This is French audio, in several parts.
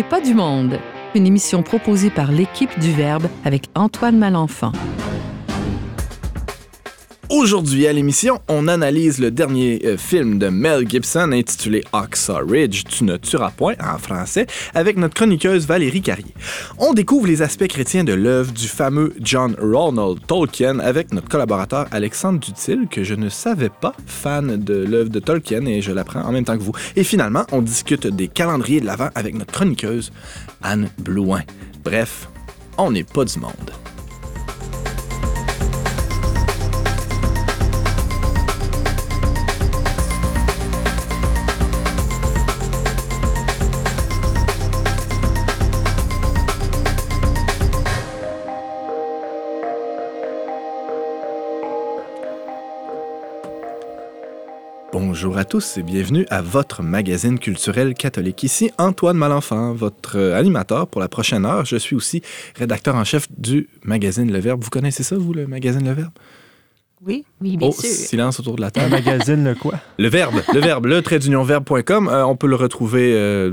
n'est pas du monde, une émission proposée par l'équipe du Verbe avec Antoine Malenfant. Aujourd'hui à l'émission, on analyse le dernier euh, film de Mel Gibson intitulé Oxa Ridge, Tu ne tueras point en français, avec notre chroniqueuse Valérie Carrier. On découvre les aspects chrétiens de l'œuvre du fameux John Ronald Tolkien avec notre collaborateur Alexandre Dutil, que je ne savais pas fan de l'œuvre de Tolkien et je l'apprends en même temps que vous. Et finalement, on discute des calendriers de l'Avent avec notre chroniqueuse Anne Blouin. Bref, on n'est pas du monde. Bonjour à tous et bienvenue à votre magazine culturel catholique. Ici Antoine Malenfant, votre euh, animateur pour la prochaine heure. Je suis aussi rédacteur en chef du magazine Le Verbe. Vous connaissez ça, vous, le magazine Le Verbe? Oui, oui, bien oh, sûr. silence autour de la table. magazine, le quoi? Le Verbe, le Verbe, le trait d'union verbe.com. Euh, on peut le retrouver euh,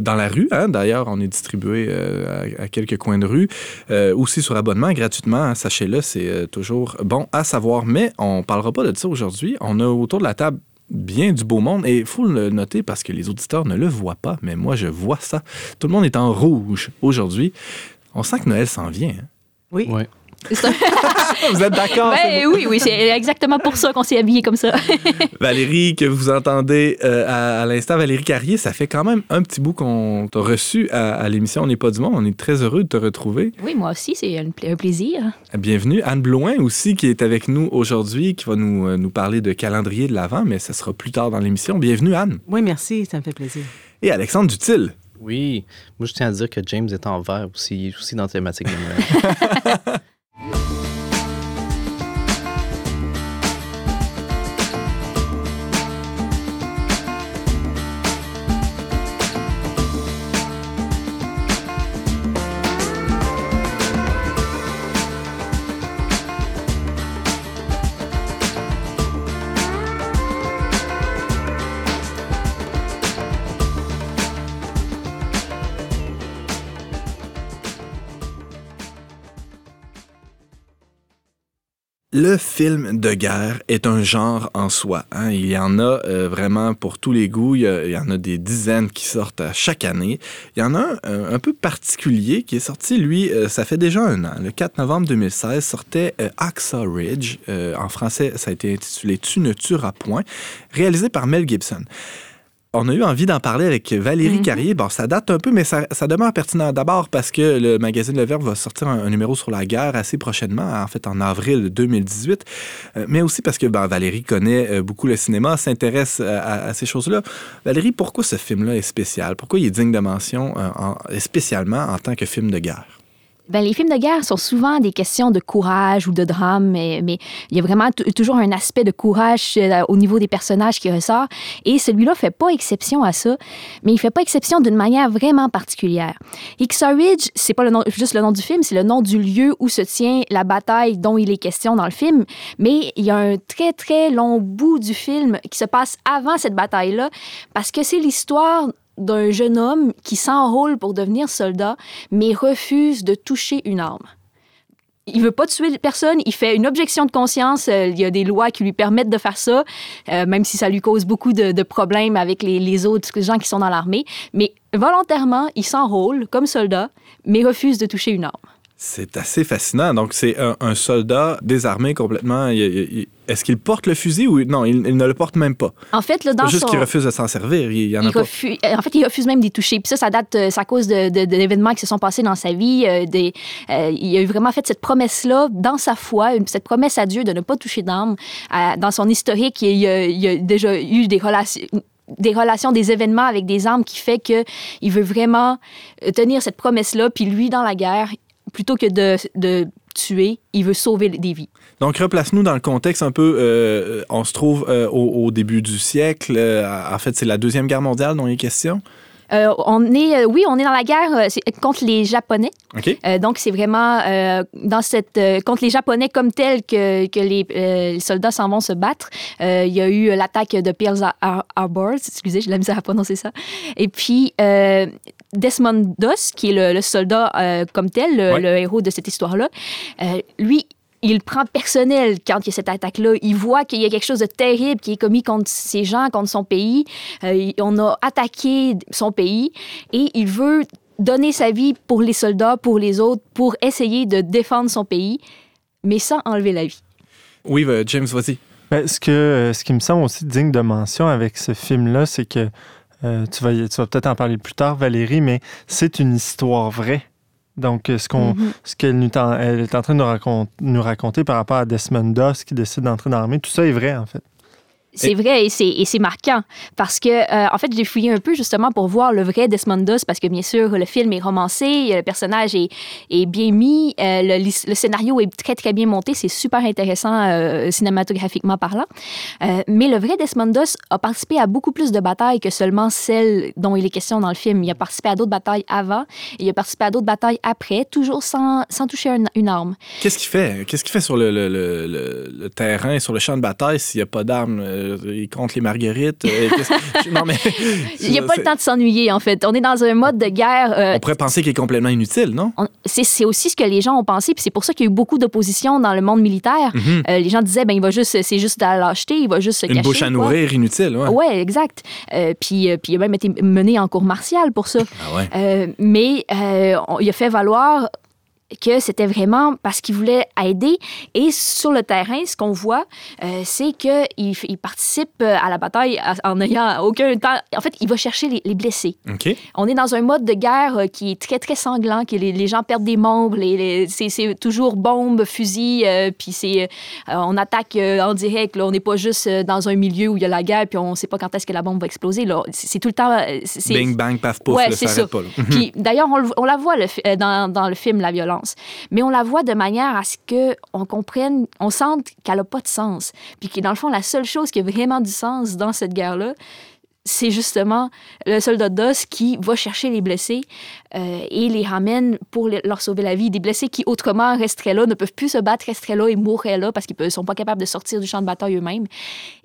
dans la rue. hein. D'ailleurs, on est distribué euh, à, à quelques coins de rue. Euh, aussi sur abonnement, gratuitement. hein. Sachez-le, c'est euh, toujours bon à savoir. Mais on parlera pas de ça aujourd'hui. On a autour de la table bien du beau monde et il faut le noter parce que les auditeurs ne le voient pas, mais moi je vois ça. Tout le monde est en rouge aujourd'hui. On sent que Noël s'en vient. hein? Oui. Ouais. Un- Vous êtes d'accord? Ben oui, oui, c'est exactement pour ça qu'on s'est habillé comme ça. Valérie, que vous entendez euh, à, à l'instant, Valérie Carrier, ça fait quand même un petit bout qu'on t'a reçu à, à l'émission On n'est pas du monde. On est très heureux de te retrouver. Oui, moi aussi, c'est un, pla- un plaisir. Bienvenue. Anne Blouin aussi, qui est avec nous aujourd'hui, qui va nous, euh, nous parler de calendrier de l'Avent, mais ça sera plus tard dans l'émission. Bienvenue, Anne. Oui, merci, ça me fait plaisir. Et Alexandre Dutil. Oui. Moi, je tiens à dire que James est en vert aussi, il est aussi dans la thématique de Noël. Le film de guerre est un genre en soi. hein. Il y en a euh, vraiment pour tous les goûts. Il y, en a des dizaines qui sortent à chaque année. Il y en a un euh, un peu particulier qui est sorti, lui, euh, ça fait déjà un an. Le 4 novembre 2016 sortait euh, Axa Ridge. Euh, en français, ça a été intitulé Tu ne tueras point, réalisé par Mel Gibson. On a eu envie d'en parler avec Valérie Mhm. Carrier. Bon, ça date un peu, mais ça, ça demeure pertinent. D'abord parce que le magazine Le Verbe va sortir un, un numéro sur la guerre assez prochainement, en fait en avril 2018. Euh, mais aussi parce que ben, Valérie connaît euh, beaucoup le cinéma, s'intéresse à, à- à ces choses-là. Valérie, pourquoi ce film-là est spécial? Pourquoi il est digne de mention, euh, en- spécialement en tant que film de guerre? Ben, les films de guerre sont souvent des questions de courage ou de drame, mais, il y a vraiment toujours un aspect de courage euh, au niveau des personnages qui ressort. Et celui-là fait pas exception à ça, mais il fait pas exception d'une manière vraiment particulière. Ridge, c'est pas juste le nom du film, c'est le nom du lieu où se tient la bataille dont il est question dans le film. Mais il y a un très, très long bout du film qui se passe avant cette bataille-là, parce que c'est l'histoire d'un jeune homme qui s'enrôle pour devenir soldat, mais refuse de toucher une arme. Il veut pas tuer personne, il fait une objection de conscience. euh, il y a des lois qui lui permettent de faire ça, euh, même si ça lui cause beaucoup de, problèmes avec les, les autres gens qui sont dans l'armée. Mais volontairement, il s'enrôle comme soldat, mais refuse de toucher une arme. C'est assez fascinant. Donc, c'est un, un soldat désarmé complètement. Est-ce qu'il porte le fusil ou non, il, il ne le porte même pas? En fait, là, dans juste son... qu'il refuse de s'en servir. Il, il en a Il pas. refu- euh, En fait, il refuse même d'y toucher. Puis ça, ça date, euh, c'est à cause de, de- d'événements qui se sont passés dans sa vie. euh, des, euh, il a vraiment fait cette promesse-là dans sa foi, cette promesse à Dieu de ne pas toucher d'armes. Euh, dans son historique, il, a, il a déjà eu des relations des relations, des événements avec des armes qui fait que il veut vraiment euh, tenir cette promesse-là. Puis lui, dans la guerre, plutôt que de, de tuer, il veut sauver des vies. Donc, replace-nous dans le contexte un peu. euh, on se trouve euh, au, au début du siècle. euh, en fait, c'est la Deuxième Guerre mondiale dont il est question? Euh, on est, euh, oui, on est dans la guerre euh, contre les Japonais. OK? Euh, donc, c'est vraiment euh, dans cette, euh, contre les Japonais comme tels que, que les, euh, les soldats s'en vont se battre. Euh, il y a eu l'attaque de Pearl Har- Harbor, excusez, j'ai la misère à prononcer ça. Et puis, euh, Desmond Doss, qui est le, le soldat euh, comme tel, le, Ouais. le héros de cette histoire-là, euh, lui, il prend personnel quand il y a cette attaque-là. Il voit qu'il y a quelque chose de terrible qui est commis contre ces gens, contre son pays. Euh, on a attaqué son pays et il veut donner sa vie pour les soldats, pour les autres, pour essayer de défendre son pays, mais sans enlever la vie. Oui, James, vas-y. Ben, ce, que, ce qui me semble aussi digne de mention avec ce film-là, c'est que euh, tu vas, y- tu vas peut-être en parler plus tard, Valérie, mais c'est une histoire vraie. Donc, euh, ce qu'on, Mhm. ce qu'elle est en train de nous, nous raconter par rapport à Desmond Doss qui décide d'entrer dans l'armée, tout ça est vrai, en fait. C'est vrai et c'est, marquant parce que, euh, en fait, j'ai fouillé un peu justement pour voir le vrai Desmond Doss parce que, bien sûr, le film est romancé, le personnage est, est bien mis, euh, le, scénario est très, très bien monté, c'est super intéressant euh, cinématographiquement parlant. Euh, mais le vrai Desmond Doss a participé à beaucoup plus de batailles que seulement celles dont il est question dans le film. Il a participé à d'autres batailles avant et il a participé à d'autres batailles après, toujours sans, sans toucher un- une arme. Qu'est-ce qu'il fait? Qu'est-ce qu'il fait sur le, le- le- le- le terrain, sur le champ de bataille, s'il n'y a pas d'armes? Euh, il compte les marguerites? euh, qu'est-ce- non, mais... Il n'y a pas le temps de s'ennuyer, en fait. On est dans un mode de guerre. euh, On pourrait penser qu'il est complètement inutile, non? On- c'est aussi ce que les gens ont pensé, puis c'est pour ça qu'il y a eu beaucoup d'opposition dans le monde militaire. Mhm. Euh, les gens disaient, ben il va juste, c'est juste la lâcheté, il va juste se Une cacher. bouche à quoi. nourrir inutile, ouais. Ouais, exact. Euh, puis, euh, puis il a même été mené en cours martial pour ça. Ah ouais. Euh, mais euh, on- il a fait valoir que c'était vraiment parce qu'il voulait aider. Et sur le terrain, ce qu'on voit, euh, c'est qu'il il participe euh, à la bataille en n'ayant aucun temps. En fait, il va chercher les- les blessés. On est dans un mode de guerre euh, qui est très, très sanglant, que les, les gens perdent des membres, les, c'est, toujours bombes, fusils, euh, puis c'est, euh, on attaque en direct. Là. On n'est pas juste dans un milieu où il y a la guerre, puis on ne sait pas quand est-ce que la bombe va exploser. Là. C'est, tout le temps... c'est- Bing, bang, paf, pouf, Ouais, c'est ça puis d'ailleurs, on, la voit le fi- dans, dans le film La violence, mais on la voit de manière à ce que on comprenne, on sente qu'elle n'a pas de sens, puis que dans le fond, la seule chose qui a vraiment du sens dans cette guerre-là, c'est justement le soldat d'os qui va chercher les blessés euh, et les ramène pour le- leur sauver la vie. Des blessés qui autrement resteraient là, ne peuvent plus se battre, resteraient là et mourraient là parce qu'ils ne sont pas capables de sortir du champ de bataille eux-mêmes.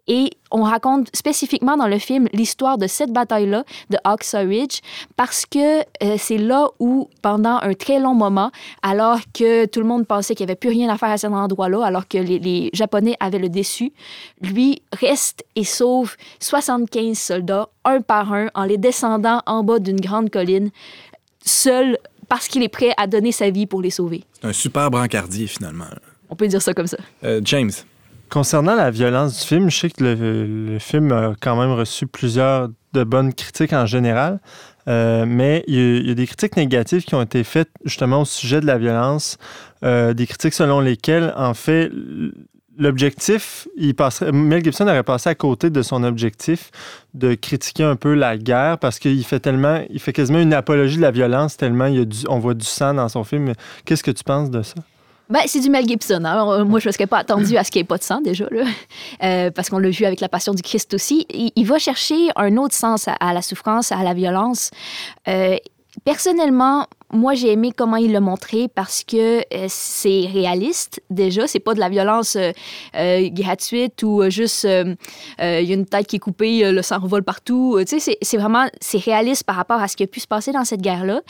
Et on raconte spécifiquement dans le film l'histoire de cette bataille-là, de Oxa Ridge, parce que euh, c'est là où, pendant un très long moment, alors que tout le monde pensait qu'il n'y avait plus rien à faire à cet endroit-là, alors que les, les Japonais avaient le déçu, lui reste et sauve 75 soldats, un par un, en les descendant en bas d'une grande colline, seul parce qu'il est prêt à donner sa vie pour les sauver. C'est un super brancardier, finalement. On peut dire ça comme ça. Euh, James. Concernant la violence du film, je sais que le, film a quand même reçu plusieurs de bonnes critiques en général, euh, mais il y, a, des critiques négatives qui ont été faites justement au sujet de la violence, euh, des critiques selon lesquelles, en fait, l'objectif, il passerait, Mel Gibson aurait passé à côté de son objectif de critiquer un peu la guerre parce qu'il fait tellement, il fait quasiment une apologie de la violence tellement il y a on voit du sang dans son film. Qu'est-ce que tu penses de ça? Ben, c'est du Mel Gibson. hein. Euh, Moi, je ne serais pas attendu à ce qu'il n'y ait pas de sang, déjà. Euh, parce qu'on l'a vu avec la Passion du Christ aussi. Il, va chercher un autre sens à, la souffrance, à la violence. Euh, personnellement, moi, j'ai aimé comment il l'a montré parce que c'est réaliste, déjà. C'est pas de la violence gratuite ou juste il y a une tête qui est coupée, le sang revole partout. Tu c'est- vraiment réaliste par rapport à ce qui a pu se passer dans cette guerre-là.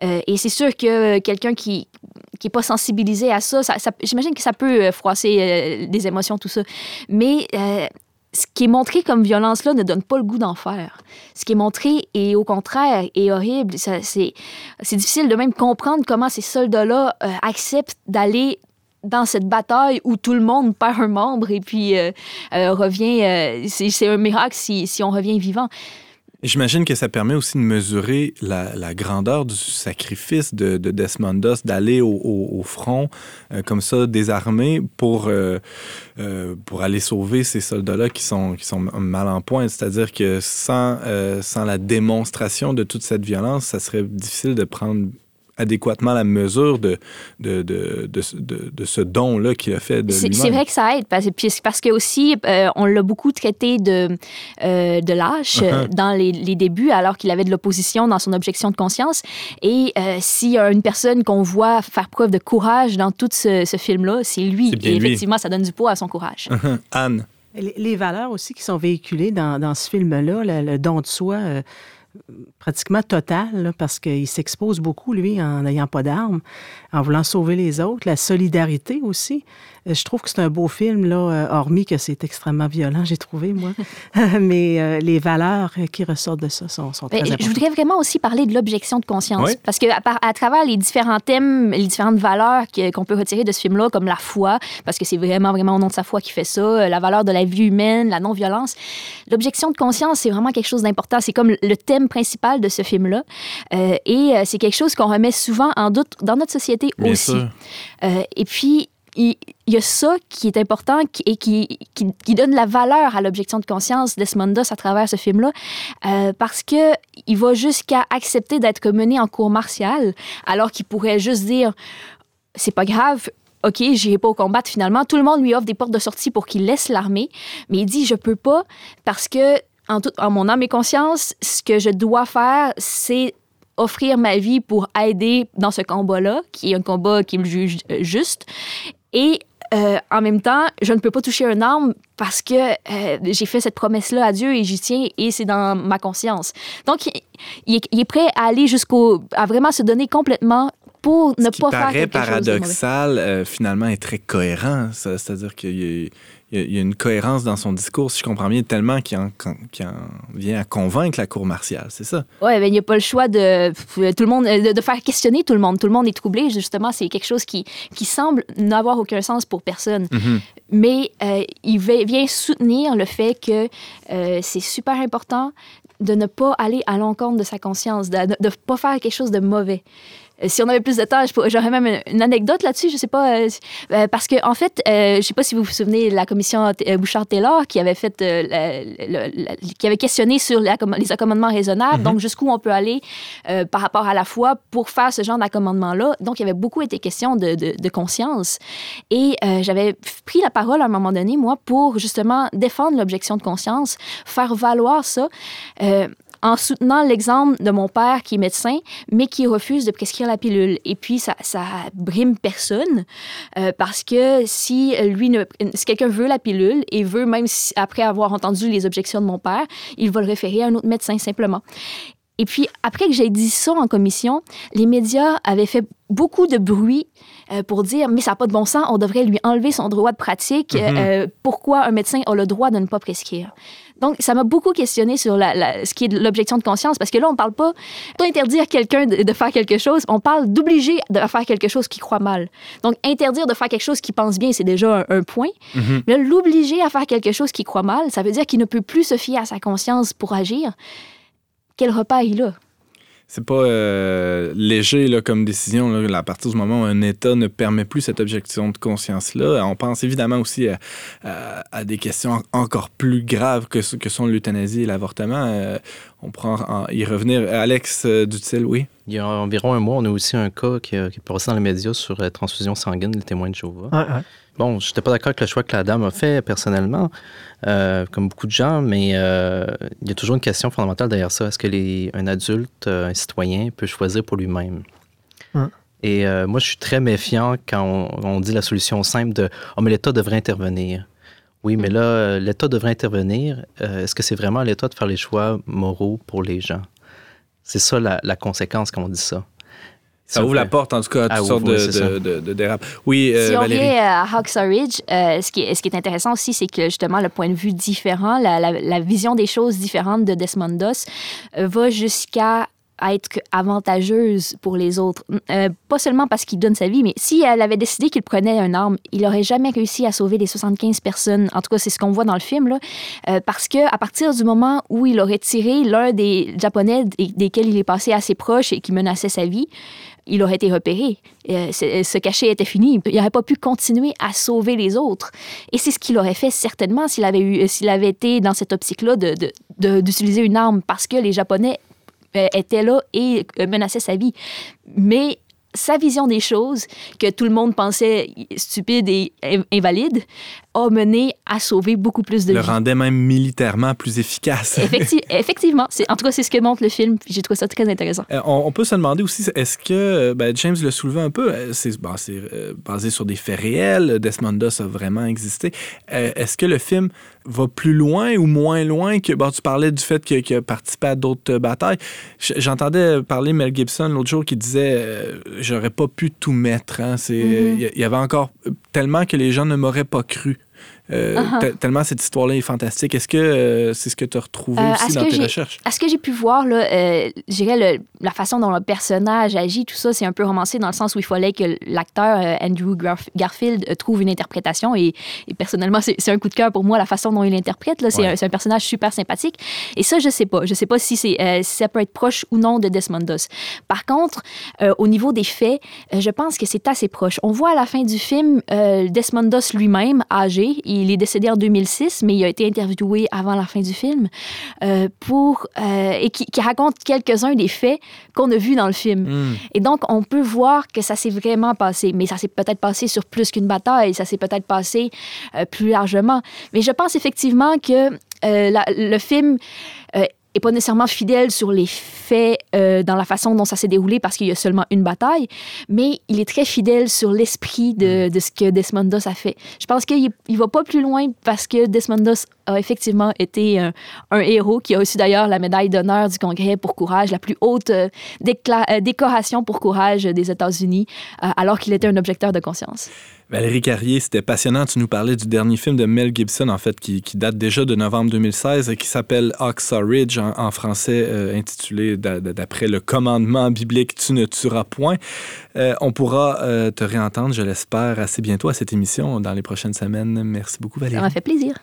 Et c'est sûr que quelqu'un qui qui n'est pas sensibilisé à ça, j'imagine que ça peut euh, froisser euh, des émotions, tout ça. Mais euh, ce qui est montré comme violence-là ne donne pas le goût d'en faire. Ce qui est montré est au contraire est horrible. C'est difficile de même comprendre comment ces soldats-là euh, acceptent d'aller dans cette bataille où tout le monde perd un membre et puis euh, euh, revient. euh, c'est un miracle si on revient vivant. J'imagine que ça permet aussi de mesurer la, la grandeur du sacrifice de, de Desmond Doss d'aller au, au- au front euh, comme ça, désarmé, pour, euh, euh, pour aller sauver ces soldats-là qui sont, qui sont mal en point. C'est-à-dire que sans, euh, sans la démonstration de toute cette violence, ça serait difficile de prendre adéquatement la mesure de, de, de, de, de- de ce don-là qu'il a fait de C'est lui-même. c'est vrai que ça aide parce, puis- parce que aussi euh, on l'a beaucoup traité de euh, de lâche euh, Uh-huh. dans les, les débuts alors qu'il avait de l'opposition dans son objection de conscience et euh, s'il y a une personne qu'on voit faire preuve de courage dans tout ce, ce film-là, c'est lui et lui. effectivement ça donne du poids à son courage. Anne. Les, les valeurs aussi qui sont véhiculées dans, dans ce film-là, le, le don de soi euh, pratiquement total, parce qu'il s'expose beaucoup, lui, en n'ayant pas d'armes, en voulant sauver les autres. La solidarité aussi. Euh, Je trouve que c'est un beau film, là, euh, hormis que c'est extrêmement violent, j'ai trouvé, moi. Mais euh, les valeurs qui ressortent de ça sont, sont très Ben, je voudrais vraiment aussi parler de l'objection de conscience. Oui. Parce que à, travers les différents thèmes, les différentes valeurs qu'on peut retirer de ce film-là, comme la foi, parce que c'est vraiment, vraiment au nom de sa foi qui fait ça, la valeur de la vie humaine, la non-violence, l'objection de conscience, c'est vraiment quelque chose d'important. C'est comme le thème principal de ce film-là. Euh, et c'est quelque chose qu'on remet souvent en doute dans notre société Bien aussi. sûr. Euh, et puis, il y a ça qui est important et qui, qui, qui donne la valeur à l'objection de conscience d'Esmondos à travers ce film-là, euh, parce que il va jusqu'à accepter d'être mené en cours martial, alors qu'il pourrait juste dire c'est pas grave. OK, j'irai pas au combat finalement. Tout le monde lui offre des portes de sortie pour qu'il laisse l'armée, mais il dit je peux pas parce que en, tout, en mon âme et conscience, ce que je dois faire, c'est offrir ma vie pour aider dans ce combat-là, qui est un combat qui me juge euh, juste. Et euh, en même temps, je ne peux pas toucher une arme parce que euh, j'ai fait cette promesse-là à Dieu et j'y tiens et c'est dans ma conscience. Donc, il, il est, prêt à aller jusqu'au. à vraiment se donner complètement pour ne qui pas faire quelque chose de paradoxal, euh, finalement, est très cohérent. C'est-à-dire qu'il y, a- il y a- une cohérence dans son discours, si je comprends bien, tellement qu'il en, qu'il en vient à convaincre la cour martiale, c'est ça? Ouais, ben, il n'y a pas le choix de, tout le monde, de, de faire questionner tout le monde. Tout le monde est troublé. Justement, c'est quelque chose qui, qui semble n'avoir aucun sens pour personne. Mhm. Mais euh, il vient soutenir le fait que euh, c'est super important de ne pas aller à l'encontre de sa conscience, de ne pas faire quelque chose de mauvais. Euh, Si on avait plus de temps, j'aurais même une- anecdote là-dessus, je sais pas, euh, euh, parce que en fait, euh, je sais pas si vous vous souvenez de la commission Bouchard-Taylor qui avait fait, euh, le- qui avait questionné sur les, accomm- les accommodements raisonnables, donc jusqu'où on peut aller par rapport à la foi pour faire ce genre d'accommodement-là. Donc, il y avait beaucoup été question de, de- de conscience. Et j'avais pris la parole à un moment donné, moi, pour justement défendre l'objection de conscience, faire valoir ça. En soutenant l'exemple de mon père qui est médecin, mais qui refuse de prescrire la pilule. Et puis, ça, ça brime personne, euh, parce que si lui, ne, si quelqu'un veut la pilule et veut, même si- après avoir entendu les objections de mon père, il va le référer à un autre médecin simplement. Et puis, après que j'ai dit ça en commission, les médias avaient fait beaucoup de bruit euh, pour dire mais ça n'a pas de bon sens, on devrait lui enlever son droit de pratique. euh, pourquoi un médecin a le droit de ne pas prescrire? Donc, ça m'a beaucoup questionné sur la- la- ce qui est l'objection de conscience, parce que là, on ne parle pas d'interdire quelqu'un de, de faire quelque chose, on parle d'obliger de faire quelque chose qui croit mal. Donc, interdire de faire quelque chose qui pense bien, c'est déjà un, un point. Mais là, l'obliger à faire quelque chose qui croit mal, ça veut dire qu'il ne peut plus se fier à sa conscience pour agir. Quel repas il a? C'est pas euh, léger là, comme décision là, à partir du moment où un État ne permet plus cette objection de conscience-là. On pense évidemment aussi à, des questions en- encore plus graves que, que sont l'euthanasie et l'avortement. Euh, on prend en- y revenir. Alex euh, Dutil, oui. Il y a environ un mois, on a aussi un cas qui, a- qui est passé dans les médias sur la transfusion sanguine, les témoins de Jéhovah. Ouais, ouais. Bon, je n'étais pas d'accord avec le choix que la dame a fait personnellement, euh, comme beaucoup de gens, mais euh, il y a toujours une question fondamentale derrière ça. Est-ce que les, un adulte, euh, un citoyen, peut choisir pour lui-même? Ouais. Et euh, moi, je suis très méfiant quand on, on dit la solution simple de « Oh, mais l'État devrait intervenir ». Oui, mais là, euh, l'État devrait intervenir. Euh, Est-ce que c'est vraiment à l'État de faire les choix moraux pour les gens? C'est ça la, la conséquence quand on dit ça. Ça ouvre la porte, en tout cas, à Ah, toutes sortes oui, de, c'est ça. de, de- de dérapes. Oui, euh, si on Valérie. revient à Hacksaw Ridge, euh, ce, qui est, ce qui est intéressant aussi, c'est que justement le point de vue différent, la, la- la vision des choses différentes de Desmond Doss euh, va jusqu'à être avantageuse pour les autres. Euh, pas seulement parce qu'il donne sa vie, mais si elle avait décidé qu'il prenait une arme, il aurait jamais réussi à sauver les 75 personnes. En tout cas, c'est ce qu'on voit dans le film. Euh, parce que à partir du moment où il aurait tiré l'un des Japonais des- desquels il est passé assez proche et qui menaçait sa vie, il aurait été repéré. Euh, ce cachet était fini. Il n'aurait pas pu continuer à sauver les autres. Et c'est ce qu'il aurait fait certainement s'il avait, eu, s'il avait été dans cette optique-là d'utiliser une arme parce que les Japonais euh, étaient là et euh, menaçaient sa vie. Mais sa vision des choses, que tout le monde pensait stupide et invalide, a mené à sauver beaucoup plus de Le vies. rendait même militairement plus efficace. Effecti- effectivement, en tout cas, c'est ce que montre le film. J'ai trouvé ça très intéressant. Euh, on, on peut se demander aussi, est-ce que, euh, ben, James le soulevait un peu, euh, c'est bon, euh, basé sur des faits réels, Desmond Doss a vraiment existé. Euh, est-ce que le film va plus loin ou moins loin que, bon, tu parlais du fait qu'il participé à d'autres batailles. J'entendais parler Mel Gibson l'autre jour qui disait, j'aurais pas pu tout mettre. hein. C'est, Mhm. y- il y avait encore tellement que les gens ne m'auraient pas cru. Euh, te- Tellement cette histoire-là est fantastique. Est-ce que euh, c'est ce que tu as retrouvé Euh, aussi dans tes recherches? À ce que j'ai pu voir, là, je dirais le- la façon dont le personnage agit, tout ça, c'est un peu romancé dans le sens où il fallait que l'acteur Andrew Garf- Garfield trouve une interprétation. Et, et personnellement, c'est c'est un coup de cœur pour moi, la façon dont il interprète. là. C'est Ouais. un, c'est un personnage super sympathique. Et ça, je sais pas. Je sais pas si, c'est, si ça peut être proche ou non de Desmond Doss. Par contre, au niveau des faits, je pense que c'est assez proche. On voit à la fin du film Desmond Doss lui-même, âgé. Il est décédé en 2006, mais il a été interviewé avant la fin du film euh, pour, euh, et qui, qui raconte quelques-uns des faits qu'on a vus dans le film. Hmm. Et donc, on peut voir que ça s'est vraiment passé, mais ça s'est peut-être passé sur plus qu'une bataille, ça s'est peut-être passé euh, plus largement. Mais je pense effectivement que la- le film est pas nécessairement fidèle sur les faits euh, dans la façon dont ça s'est déroulé parce qu'il y a seulement une bataille, mais il est très fidèle sur l'esprit de, de ce que Desmond Doss a fait. Je pense qu'il il va pas plus loin parce que Desmond Doss a effectivement été un, un héros qui a aussi d'ailleurs la médaille d'honneur du Congrès pour courage, la plus haute euh, euh, décoration pour courage des États-Unis, euh, alors qu'il était un objecteur de conscience. Valérie Carrier, c'était passionnant. Tu nous parlais du dernier film de Mel Gibson, en fait, qui, date déjà de novembre 2016, et qui s'appelle Oxa Ridge, en, français euh, intitulé d'a- d'a- d'après le commandement biblique Tu ne tueras point. Euh, on pourra euh, te réentendre, je l'espère, assez bientôt à cette émission dans les prochaines semaines. Merci beaucoup, Ça Valérie. m'a fait plaisir.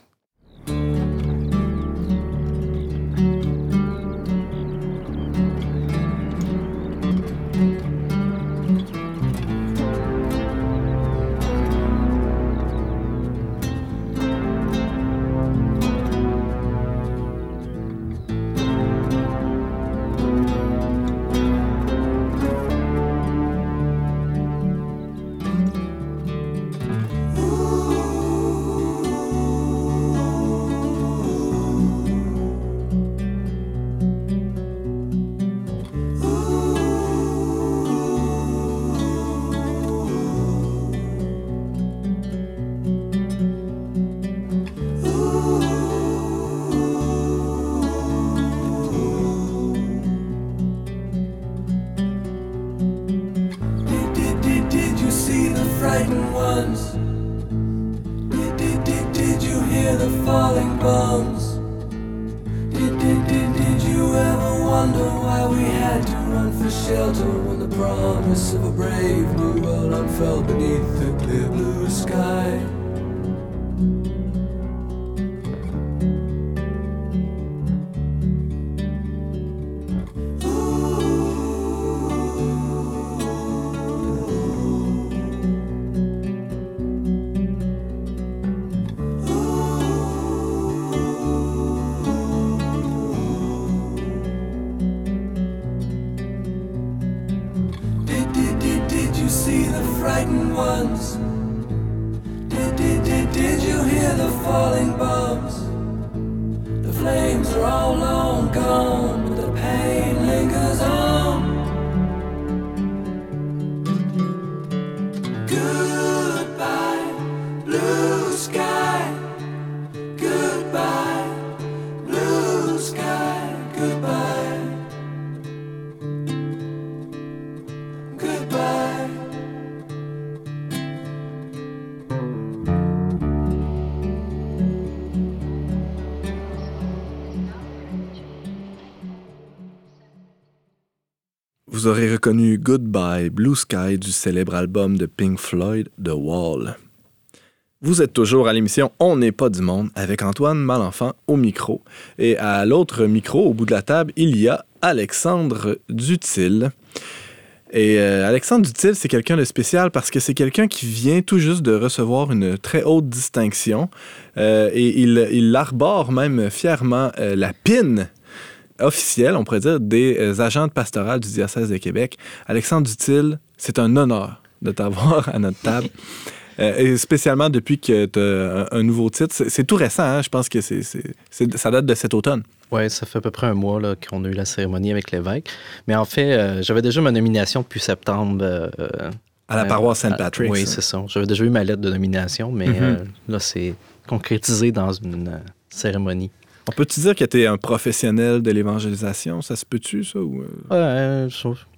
Reconnu Goodbye Blue Sky du célèbre album de Pink Floyd, The Wall. Vous êtes toujours à l'émission On n'est pas du monde avec Antoine Malenfant au micro. Et à l'autre micro, au bout de la table, il y a Alexandre Dutil. Et euh, Alexandre Dutil, c'est quelqu'un de spécial parce que c'est quelqu'un qui vient tout juste de recevoir une très haute distinction. Euh, et il, il arbore même fièrement euh, la pine officielle, on pourrait dire, des euh, agentes pastorales du diocèse de Québec. Alexandre Dutil, C'est un honneur de t'avoir à notre table. Euh, et spécialement depuis que tu as un, un nouveau titre. C'est tout récent, hein? je pense que c'est ça date de cet automne. Oui, ça fait à peu près un mois là, qu'on a eu la cérémonie avec l'évêque. Mais en fait, euh, j'avais déjà ma nomination depuis septembre. euh, À la paroisse Saint-Patrick. Oui, c'est ça. J'avais déjà eu ma lettre de nomination, mais Mhm. euh, là, c'est concrétisé dans une cérémonie. On peut-tu dire que tu es un professionnel de l'évangélisation? Ça se peut-tu, ça? Ou... euh? Euh,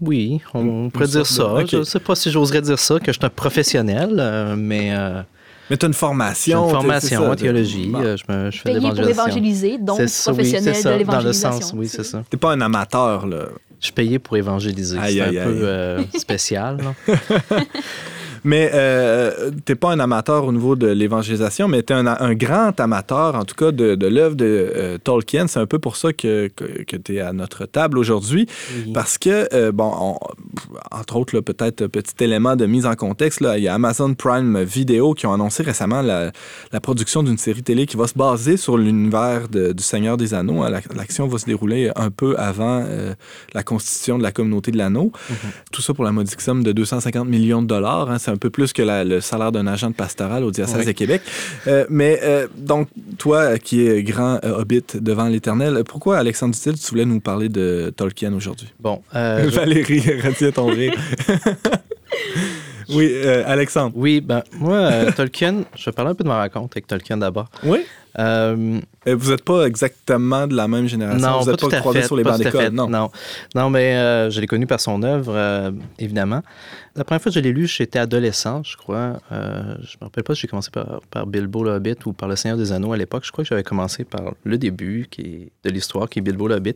oui, on, pourrait dire ça. de- Je ne sais pas si j'oserais dire ça, que je suis un professionnel, euh, mais euh, Mais tu as une formation. une formation en théologie. Bon. je, me, je fais de Payé pour l'évangélisation. évangéliser, donc oui, professionnel c'est ça, de Dans le l'évangélisation. sens, oui, c'est ça. T'es pas un amateur, là. Je suis payé pour évangéliser. C'est un aïe, peu euh, spécial. Mais euh, t'es pas un amateur au niveau de l'évangélisation, mais t'es un, un grand amateur, en tout cas, de, de l'œuvre de euh, Tolkien. C'est un peu pour ça que, que, que tu es à notre table aujourd'hui. Oui. Parce que, euh, bon, on- entre autres, là, peut-être un petit élément de mise en contexte, là, il y a Amazon Prime Video qui ont annoncé récemment la, la production d'une série télé qui va se baser sur l'univers du Seigneur des Anneaux. La- L'action va se dérouler un peu avant euh, la constitution de la communauté de l'anneau. Tout ça pour la modique somme de 250 millions de dollars. hein. C'est un peu plus que la- le salaire d'un agent de pastoral au diocèse Oui. de Québec. Euh, mais euh, donc, toi qui es grand euh, hobbit devant l'Éternel, pourquoi, Alexandre Dutil, tu voulais nous parler de Tolkien aujourd'hui? Bon, je- Valérie, retiens ton rire. oui, euh, Alexandre. oui, ben, moi, euh, Tolkien, je vais parler un peu de ma rencontre avec Tolkien d'abord. Oui? Euh, Euh, Vous n'êtes pas exactement de la même génération. non, vous pas n'êtes pas, tout à croisés fait. sur les pas bancs tout à d'école. fait, Non? non. Non, mais euh, je l'ai connu par son œuvre, euh, évidemment. La première fois que je l'ai lu, j'étais adolescent, je crois. Euh, je me rappelle pas si j'ai commencé par, par Bilbo le Hobbit ou par Le Seigneur des Anneaux à l'époque. Je crois que j'avais commencé par le début qui est de l'histoire, qui est Bilbo le Hobbit.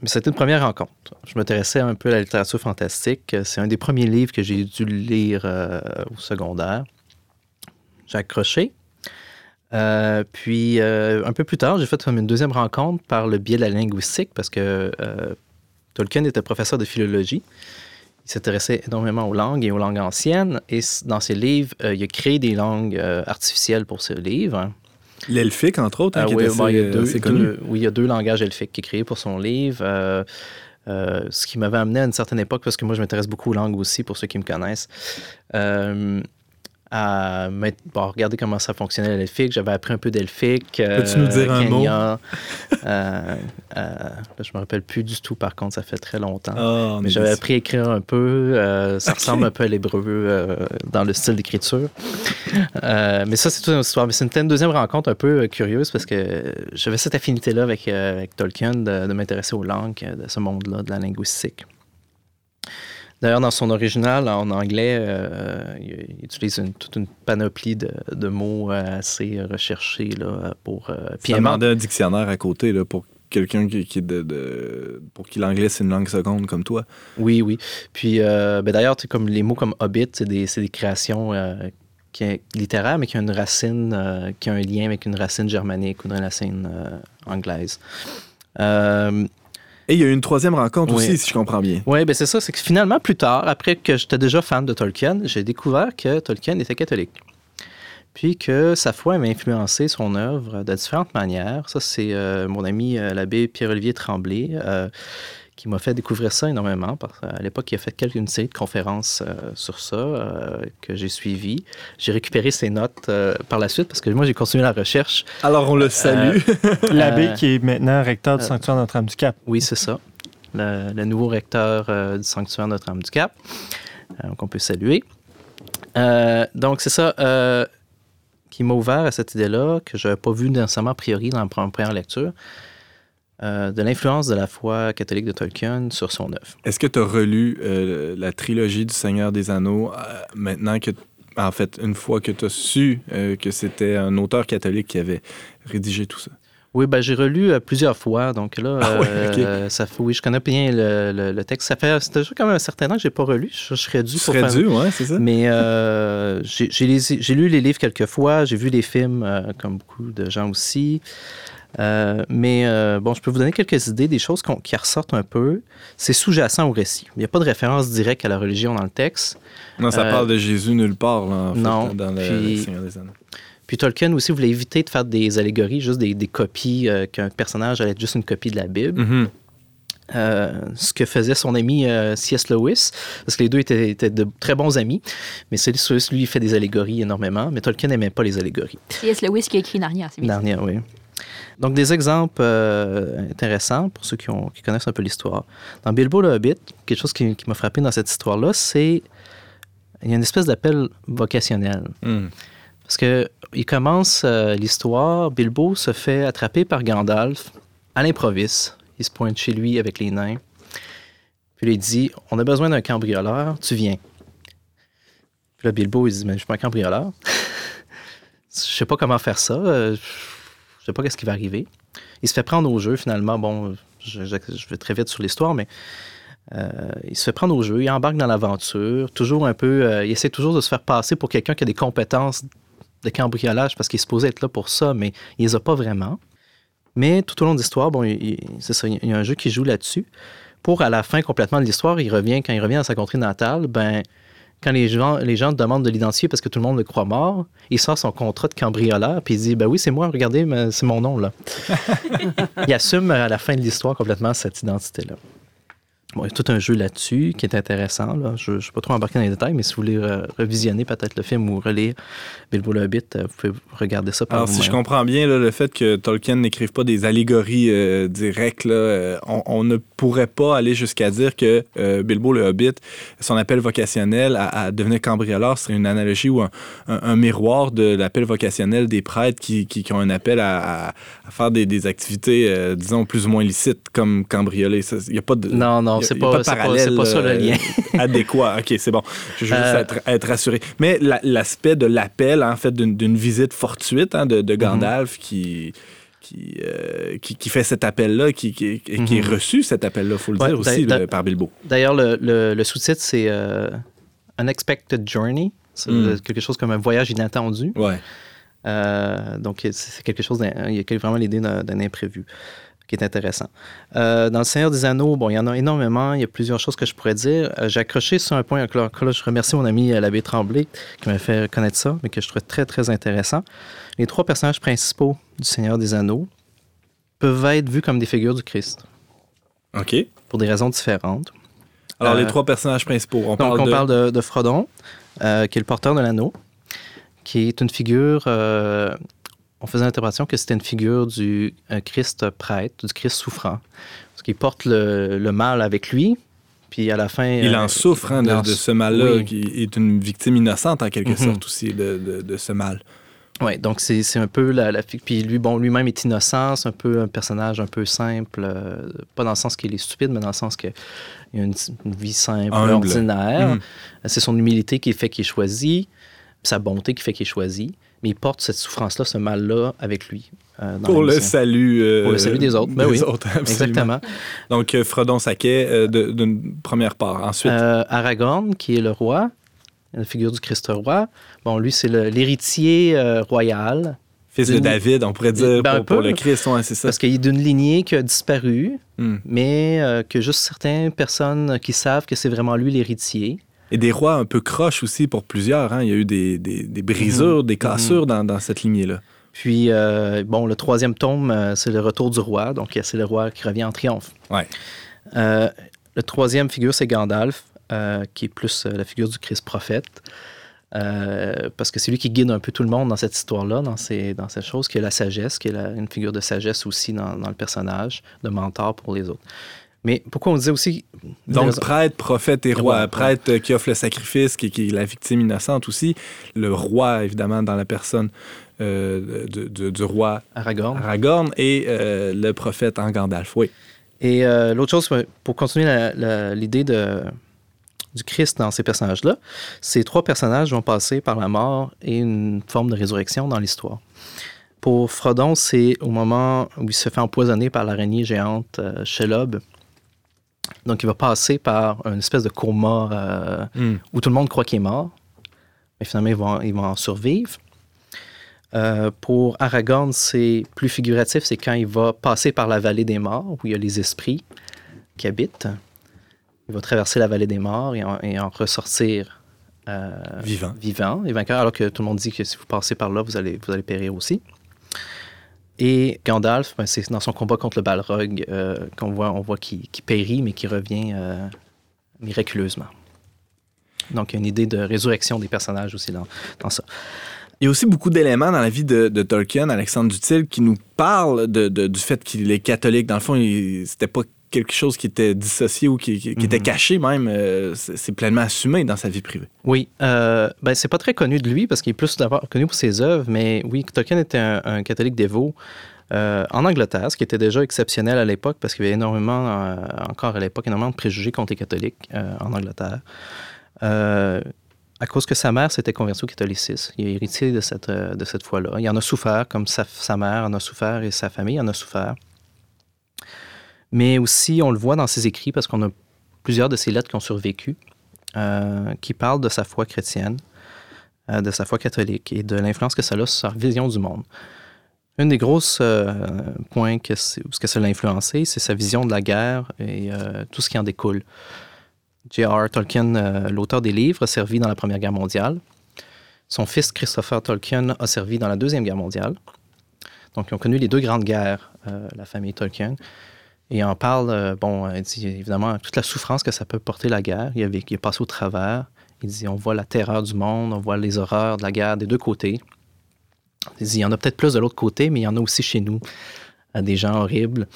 Mais c'était une première rencontre. Je m'intéressais un peu à la littérature fantastique. C'est un des premiers livres que j'ai dû lire euh, au secondaire. J'ai accroché. Euh, puis, euh, un peu plus tard, j'ai fait une deuxième rencontre par le biais de la linguistique parce que Tolkien était professeur de philologie. Il s'intéressait énormément aux langues et aux langues anciennes. Et dans ses livres, il a créé des langues artificielles pour ses livres. L'elfique, entre autres, hein, Ah qui oui, est assez, bon, il y a deux, assez connu. deux- oui, il y a deux langages elfiques qu'il a créés pour son livre. euh, euh, ce qui m'avait amené à une certaine époque, parce que moi, je m'intéresse beaucoup aux langues aussi, pour ceux qui me connaissent, euh, à mettre- bon, regarder comment ça fonctionnait l'elfique. J'avais appris un peu d'elfique. euh, Peux-tu nous dire un mot? Euh, euh, je me rappelle plus du tout, par contre, ça fait très longtemps. Ah, Mais j'avais appris à écrire un peu. euh, ça ressemble un peu à l'hébreu euh, dans le style d'écriture. Mais ça, c'est toute une histoire. Mais c'est une, deuxième rencontre un peu curieuse parce que j'avais cette affinité-là avec, avec Tolkien de, de m'intéresser aux langues de ce monde-là, de la linguistique. D'ailleurs, dans son original, en anglais, euh, il, il utilise une- toute une panoplie de, de mots assez recherchés là, pour... euh, Ça demandait un dictionnaire à côté là, pour quelqu'un qui, qui est de, de- pour qui l'anglais c'est une langue seconde comme toi. Oui, oui. Puis, euh, ben d'ailleurs, comme les mots comme Hobbit, c'est des, c'est des créations euh, qui est mais qui ont une racine, euh, qui ont un lien avec une racine germanique ou une racine euh, anglaise. Et il y a eu une troisième rencontre Oui. aussi, si je comprends bien. oui, ben c'est ça. C'est que finalement, plus tard, après que j'étais déjà fan de Tolkien, j'ai découvert que Tolkien était catholique. Puis que sa foi m'a influencé son œuvre de différentes manières. Ça, c'est euh, mon ami euh, l'abbé Pierre-Olivier Tremblay euh, qui m'a fait découvrir ça énormément. Parce qu'à l'époque, il a fait quelques une série de conférences euh, sur ça euh, que j'ai suivies. J'ai récupéré ses notes euh, par la suite parce que moi, j'ai continué la recherche. Alors on le salue. L'abbé Euh, qui est maintenant recteur du euh, sanctuaire Notre-Dame-du-Cap. Oui, c'est ça. Le, le nouveau recteur euh, du sanctuaire Notre-Dame-du-Cap, euh, qu'on peut saluer. Euh, donc, c'est ça euh, qui m'a ouvert à cette idée-là, que je n'avais pas vu nécessairement a priori dans la pre- première lecture, euh, de l'influence de la foi catholique de Tolkien sur son œuvre. Est-ce que tu as relu euh, la trilogie du Seigneur des Anneaux euh, maintenant que, en fait, une fois que tu as su que c'était un auteur catholique qui avait rédigé tout ça? Oui, ben, j'ai relu plusieurs fois, donc là, Ah ça fait, oui, je connais bien le, le- le texte. Ça fait, déjà quand même un certain temps que je n'ai pas relu. Je, je serais dû pour serais dû, ouais, c'est ça? Mais j'ai j'ai j'ai lu les livres quelques fois, j'ai vu les films, comme beaucoup de gens aussi. Euh, mais euh, bon, je peux vous donner quelques idées, des choses qui ressortent un peu. C'est sous-jacent au récit. Il n'y a pas de référence directe à la religion dans le texte. Non, ça euh, parle de Jésus nulle part, là, en fait, non, dans le, puis- le Seigneur des Anneaux. Puis Tolkien aussi voulait éviter de faire des allégories, juste des, des copies, euh, qu'un personnage allait être juste une copie de la Bible. Mhm. euh, ce que faisait son ami euh, C.S. Lewis, parce que les deux étaient, étaient de très bons amis. Mais C.S. Lewis, lui, il fait des allégories énormément, mais Tolkien n'aimait pas les allégories. C.S. Lewis qui a écrit Narnia, c'est bien. Narnia, oui. Donc, des exemples euh, intéressants pour ceux qui, ont- qui connaissent un peu l'histoire. Dans Bilbo le Hobbit, quelque chose qui, qui m'a frappé dans cette histoire-là, c'est il y a une espèce d'appel vocationnel. Hmm. Parce que il commence euh, l'histoire, Bilbo se fait attraper par Gandalf à l'improviste. Il se pointe chez lui avec les nains. Puis il dit On a besoin d'un cambrioleur, tu viens. Puis là, Bilbo, il dit Mais je suis pas un cambrioleur. je sais pas comment faire ça. euh, Je sais pas qu'est-ce qui va arriver. Il se fait prendre au jeu, finalement. Bon, je, vais très vite sur l'histoire, mais euh, il se fait prendre au jeu, il embarque dans l'aventure, toujours un peu, euh, il essaie toujours de se faire passer pour quelqu'un qui a des compétences de cambriolage parce qu'il est supposé être là pour ça, mais il les a pas vraiment. Mais tout au long de l'histoire, bon, c'est ça, il y a un jeu qui joue là-dessus. Pour à la fin complètement de l'histoire, il revient, quand il revient à sa contrée natale, ben, quand les gens, les gens demandent de l'identifier parce que tout le monde le croit mort, il sort son contrat de cambrioleur puis il dit Ben oui, c'est moi, regardez, c'est mon nom là. il assume à la fin de l'histoire complètement cette identité-là. Bon, il y a tout un jeu là-dessus qui est intéressant. là. Je ne suis pas trop embarqué dans les détails, mais si vous voulez revisionner peut-être le film ou relire Bilbo le Hobbit, euh, vous pouvez regarder ça par Alors, si je comprends bien, là, le fait que Tolkien n'écrive pas des allégories euh, directes, là, euh, on, on ne pourrait pas aller jusqu'à dire que euh, Bilbo le Hobbit, son appel vocationnel à, à devenir cambrioleur, serait une analogie ou un, un- un miroir de l'appel vocationnel des prêtres qui, qui- qui ont un appel à, à- à faire des, des activités, disons, plus ou moins licites, comme cambrioler. Il n'y a pas de. Non, non, c'est pas, pas, pas ça le euh, lien. adéquat. OK, c'est bon. Je veux juste Euh, être, être rassuré. Mais la- l'aspect de l'appel, en fait, d'une visite fortuite hein, de, de Mhm. Gandalf qui, qui, euh, qui, qui fait cet appel-là, qui, qui, qui est Mhm. reçu cet appel-là, il faut le Ouais, dire aussi, le- par Bilbo. D'ailleurs, le, le- le sous-titre, c'est euh, Unexpected Journey. C'est Mm. quelque chose comme un voyage inattendu. Ouais. Euh, donc, c'est- quelque chose, d'un- il y a vraiment l'idée d'un imprévu qui est intéressant. Euh, dans Le Seigneur des Anneaux, bon, il y en a énormément, il y a plusieurs choses que je pourrais dire. Euh, J'ai accroché sur un point, encore là, je remercie mon ami euh, l'abbé Tremblay qui m'a fait connaître ça, mais que je trouvais très, très intéressant. Les trois personnages principaux du Seigneur des Anneaux peuvent être vus comme des figures du Christ, OK. pour des raisons différentes. Alors, Euh, les trois personnages principaux, on Donc, parle on de... parle de, de Frodon, qui est le porteur de l'anneau, qui est une figure. Euh, on faisait l'interprétation que c'était une figure du euh, Christ prêtre, du Christ souffrant. Parce qu'il porte le, le mal avec lui, puis à la fin. Il euh, en souffre hein, il de, en de sou- ce mal-là, oui. qui est une victime innocente en quelque Mhm. sorte aussi de, de- de ce mal. Oui, donc c'est un peu la, Puis lui, bon, lui-même est innocent, c'est un peu un personnage un peu simple, euh, pas dans le sens qu'il est stupide, mais dans le sens qu'il a une, une vie simple, Humble. ordinaire. Mhm. C'est son humilité qui fait qu'il est choisi, sa bonté qui fait qu'il est choisi, mais il porte cette souffrance-là, ce mal-là avec lui. euh, dans Pour le salut, euh, Pour le salut des autres, ben oui. autres. Exactement. Donc, euh, Frodon Saquet euh, d'une première part. Ensuite, Aragorn, qui est le roi, la figure du Christ roi. Bon, lui, c'est l'héritier royal, fils de David, on pourrait dire, Ben, pour, le Christ, ouais, c'est ça. parce qu'il est d'une lignée qui a disparu, Hmm. mais euh, que juste certaines personnes qui savent que c'est vraiment lui l'héritier. Et des rois un peu croches aussi pour plusieurs. hein. Il y a eu des, des- des brisures, Mhm. des cassures dans, dans cette lignée-là. Puis, euh, bon, le troisième tome, euh, c'est le retour du roi. Donc, c'est le roi qui revient en triomphe. Ouais. Euh, le troisième figure, c'est Gandalf, qui est plus la figure du Christ prophète. Parce que c'est lui qui guide un peu tout le monde dans cette histoire-là, dans, ces, dans cette chose, qui est la sagesse, qui est la- une figure de sagesse aussi dans, dans le personnage, de mentor pour les autres. Mais pourquoi on disait aussi... Donc, prêtre, prophète et roi. Prêtre qui offre le sacrifice, qui, qui est la victime innocente aussi. Le roi, évidemment, dans la personne euh, de- de- du roi Aragorn. Aragorn et euh, le prophète en Gandalf. Oui. Et euh, l'autre chose, pour continuer l'idée de, du Christ dans ces personnages-là, ces trois personnages vont passer par la mort et une forme de résurrection dans l'histoire. Pour Frodon, c'est au moment où il se fait empoisonner par l'araignée géante Shelob. Donc, il va passer par une espèce de coma euh, Hmm. où tout le monde croit qu'il est mort. Mais finalement, ils vont en survivre. Euh, pour Aragorn, c'est plus figuratif, c'est quand il va passer par la vallée des morts, où il y a les esprits qui habitent. Il va traverser la vallée des morts et en, et en ressortir euh, Vivant. vivant et vainqueur, alors que tout le monde dit que si vous passez par là, vous allez, vous allez périr aussi. Et Gandalf, ben, c'est dans son combat contre le Balrog euh, qu'on voit, qu'il périt, mais qui revient euh, miraculeusement. Donc, il y a une idée de résurrection des personnages aussi dans, ça. Il y a aussi beaucoup d'éléments dans la vie de, Tolkien, Alexandre Dutil, qui nous de- du fait qu'il est catholique. Dans le fond, c'était pas quelque chose qui était dissocié ou qui, qui- qui était Mhm. caché même. Euh, c'est pleinement assumé dans sa vie privée. Oui, euh, ben, c'est pas très connu de lui parce qu'il est plus d'abord connu pour ses œuvres, mais oui, Tolkien était un, un catholique dévot euh, en Angleterre, ce qui était déjà exceptionnel à l'époque parce qu'il y avait énormément, euh, encore à l'époque, énormément de préjugés contre les catholiques en Angleterre. À cause que sa mère s'était convertie au catholicisme. Il a hérité de cette, de cette foi-là. Il en a souffert, comme sa, sa mère en a souffert et sa famille en a souffert. Mais aussi, on le voit dans ses écrits parce qu'on a plusieurs de ses lettres qui ont survécu, euh, qui parlent de sa foi chrétienne, euh, de sa foi catholique et de l'influence que ça a sur sa vision du monde. Un des gros points que, ce que ça l'a influencé, c'est sa vision de la guerre et euh, tout ce qui en découle. J.R.R. Tolkien, euh, l'auteur des livres, a servi dans la Première Guerre mondiale. Son fils Christopher Tolkien a servi dans la Deuxième Guerre mondiale. Donc, ils ont connu les deux grandes guerres, euh, la famille Tolkien. Et en parle, euh, bon, il dit évidemment toute la souffrance que ça peut porter la guerre. Il a, vécu- il a passé au travers. Il dit on voit la terreur du monde, on voit les horreurs de la guerre des deux côtés. Il dit il y en a peut-être plus de l'autre côté, mais il y en a aussi chez nous, à des gens horribles.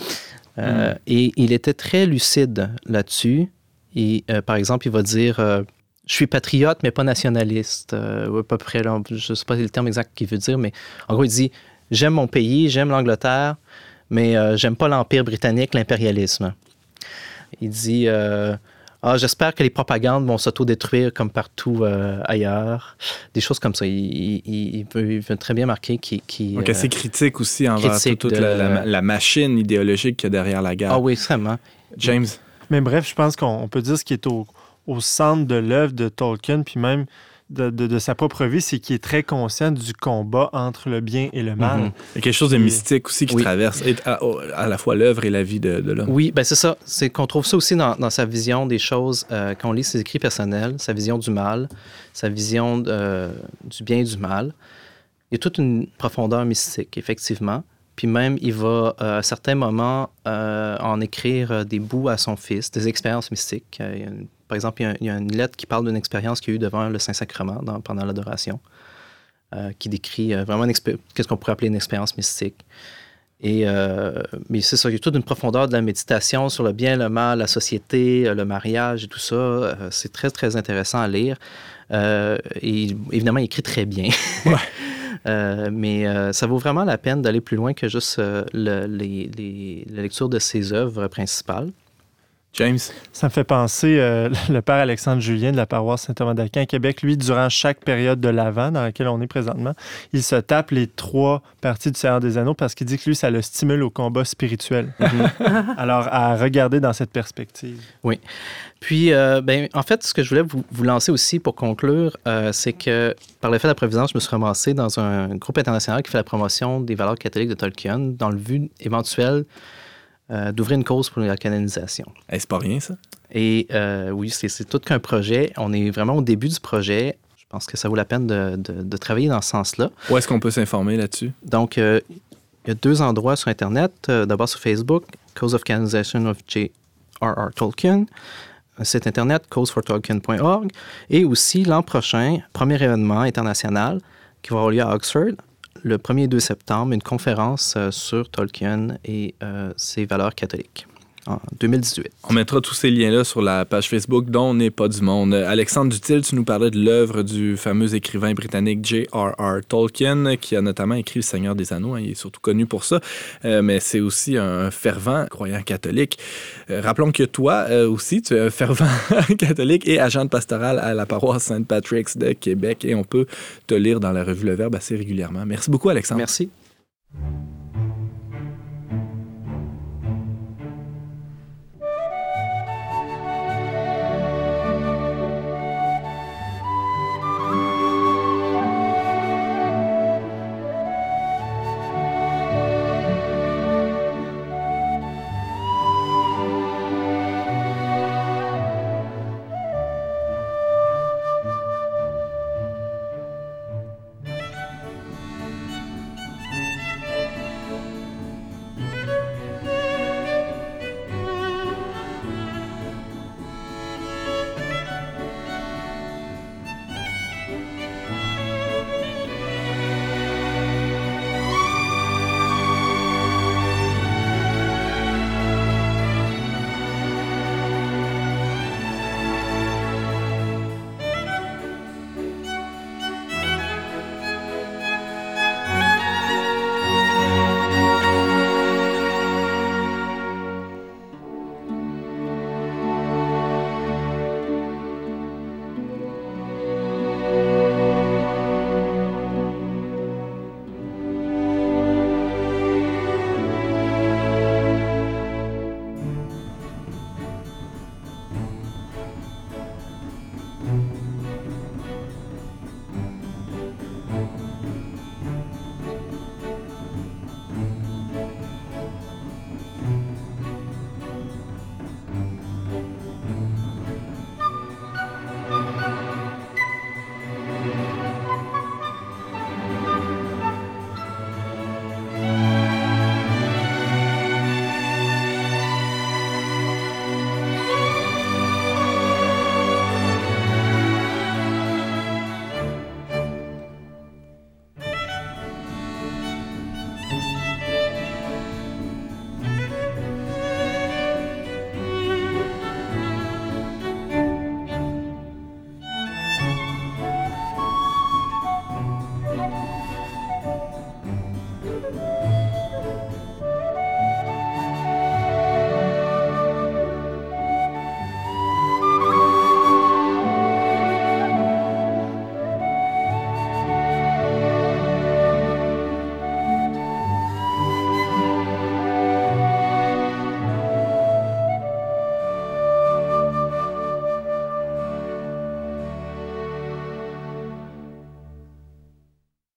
Euh, Et il était très lucide là-dessus. Et euh, par exemple, il va dire euh, Je suis patriote, mais pas nationaliste. Euh, à peu près, là, je ne sais pas le terme exact qu'il veut dire, mais en gros, il dit J'aime mon pays, j'aime l'Angleterre, mais euh, j'aime pas l'Empire britannique, l'impérialisme. Il dit euh, ah, J'espère que les propagandes vont s'autodétruire comme partout euh, ailleurs. Des choses comme ça. Il, il- veut, il veut très bien marquer qu'il. qu'il, Donc, euh, assez critique aussi envers critique toute, toute de- la, la- la machine idéologique qu'il y a derrière la guerre. Ah oui, vraiment. James, Mais bref, je pense qu'on on peut dire ce qui est au, au centre de l'œuvre de Tolkien, puis même de, de- de sa propre vie, c'est qu'il est très conscient du combat entre le bien et le mal. Mhm. il y a quelque chose de mystique aussi qui Oui. traverse et à, à la fois l'œuvre et la vie de, de l'homme. Oui, ben c'est ça. C'est qu'on trouve ça aussi dans, dans sa vision des choses, euh, quand on lit ses écrits personnels, sa vision du mal, sa vision euh, du bien et du mal. Il y a toute une profondeur mystique, effectivement. Puis même, il va, euh, à certains moments, euh, en écrire euh, des bouts à son fils, des expériences mystiques. Il y a une- par exemple, il y, a, il y a une lettre qui parle d'une expérience qu'il a eue devant le Saint-Sacrement dans- pendant l'adoration, euh, qui décrit vraiment qu'est-ce qu'on pourrait appeler une expérience mystique. Et, mais c'est ça, il y a toute une profondeur de la méditation sur le bien, le mal, la société, le mariage et tout ça. C'est très, très intéressant à lire. Et évidemment, il écrit très bien. Euh, mais euh, ça vaut vraiment la peine d'aller plus loin que juste euh, la lecture de ses œuvres principales. James, Ça me fait penser, euh, le père Alexandre Julien de la paroisse Saint-Thomas d'Aquin à Québec, lui, durant chaque période de l'Avent dans laquelle on est présentement, il se tape les trois parties du Seigneur des Anneaux parce qu'il dit que lui, ça le stimule au combat spirituel. Alors, à regarder dans cette perspective. Puis, euh, ben, en fait, ce que je voulais vous, vous lancer aussi pour conclure, euh, c'est que par l'effet de la Providence, je me suis ramassé dans un groupe international qui fait la promotion des valeurs catholiques de Tolkien dans le but éventuel euh, d'ouvrir une cause pour la canonisation. hey, c'est pas rien ça. Et euh, oui, c'est tout qu'un projet. On est vraiment au début du projet. Je pense que ça vaut la peine de, de- de travailler dans ce sens-là. Où est-ce qu'on peut s'informer là-dessus? Donc, euh, il y a deux endroits sur Internet. D'abord sur Facebook, Cause of Canonization of J.R.R. Tolkien, site Internet, causefortolkien.org, et aussi l'an prochain, premier événement international qui va avoir lieu à Oxford, le 1er et 2 septembre, une conférence euh, sur Tolkien et euh, ses valeurs catholiques en 2018. On mettra tous ces liens-là sur la page Facebook dont n'est pas du monde. Alexandre Dutil, tu nous parlais de l'œuvre du fameux écrivain britannique J.R.R. Tolkien, qui a notamment écrit Le Seigneur des Anneaux. hein, il est surtout connu pour ça, Euh, mais c'est aussi un fervent croyant catholique. Euh, rappelons que toi euh, aussi, tu es un fervent catholique et agent pastoral à la paroisse Saint-Patrick's de Québec, et on peut te lire dans la revue Le Verbe assez régulièrement. Merci beaucoup, Alexandre. Merci.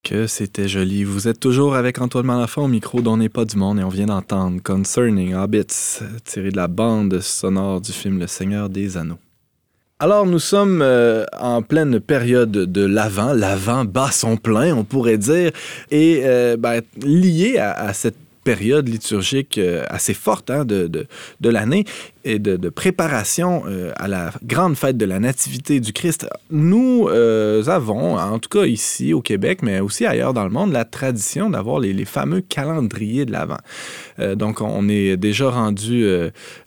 Que c'était joli. Vous êtes toujours avec Antoine Malafont au micro dont n'est pas du monde et on vient d'entendre Concerning Hobbits, tiré de la bande sonore du film Le Seigneur des Anneaux. Alors, nous sommes euh, en pleine période de l'Avent. L'Avent bat son plein, on pourrait dire. Et euh, ben, lié à, à cette période liturgique euh, assez forte hein, de, de, de l'année et de, préparation euh, à la grande fête de la Nativité du Christ, nous euh, avons, en tout cas ici au Québec, mais aussi ailleurs dans le monde, la tradition d'avoir les, fameux calendriers de l'Avent. Donc, on est déjà rendu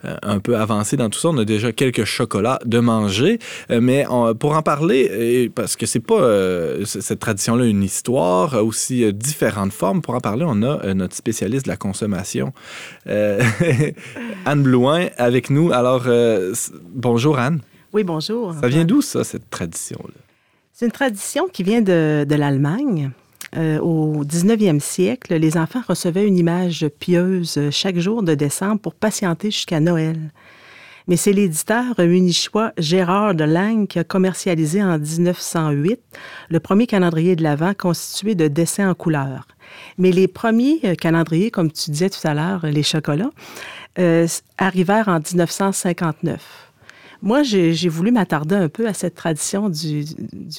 un peu avancé dans tout ça. On a déjà quelques chocolats de manger, mais pour en parler, parce que c'est pas cette tradition-là une histoire, aussi différentes formes. Pour en parler, on a notre spécialiste de la consommation, euh, Anne Blouin, avec nous. Alors, euh, bonjour Anne. Oui, bonjour. Ça vient d'où ça, cette tradition-là? C'est une tradition qui vient de, de l'Allemagne. Euh, au 19e siècle, les enfants recevaient une image pieuse chaque jour de décembre pour patienter jusqu'à Noël. Mais c'est l'éditeur munichois Gérard de Lange qui a commercialisé en 1908 le premier calendrier de l'Avent constitué de dessins en couleur. Mais les premiers euh, calendriers, comme tu disais tout à l'heure, les chocolats, euh, arrivèrent en 1959. Moi, j'ai voulu m'attarder un peu à cette tradition du,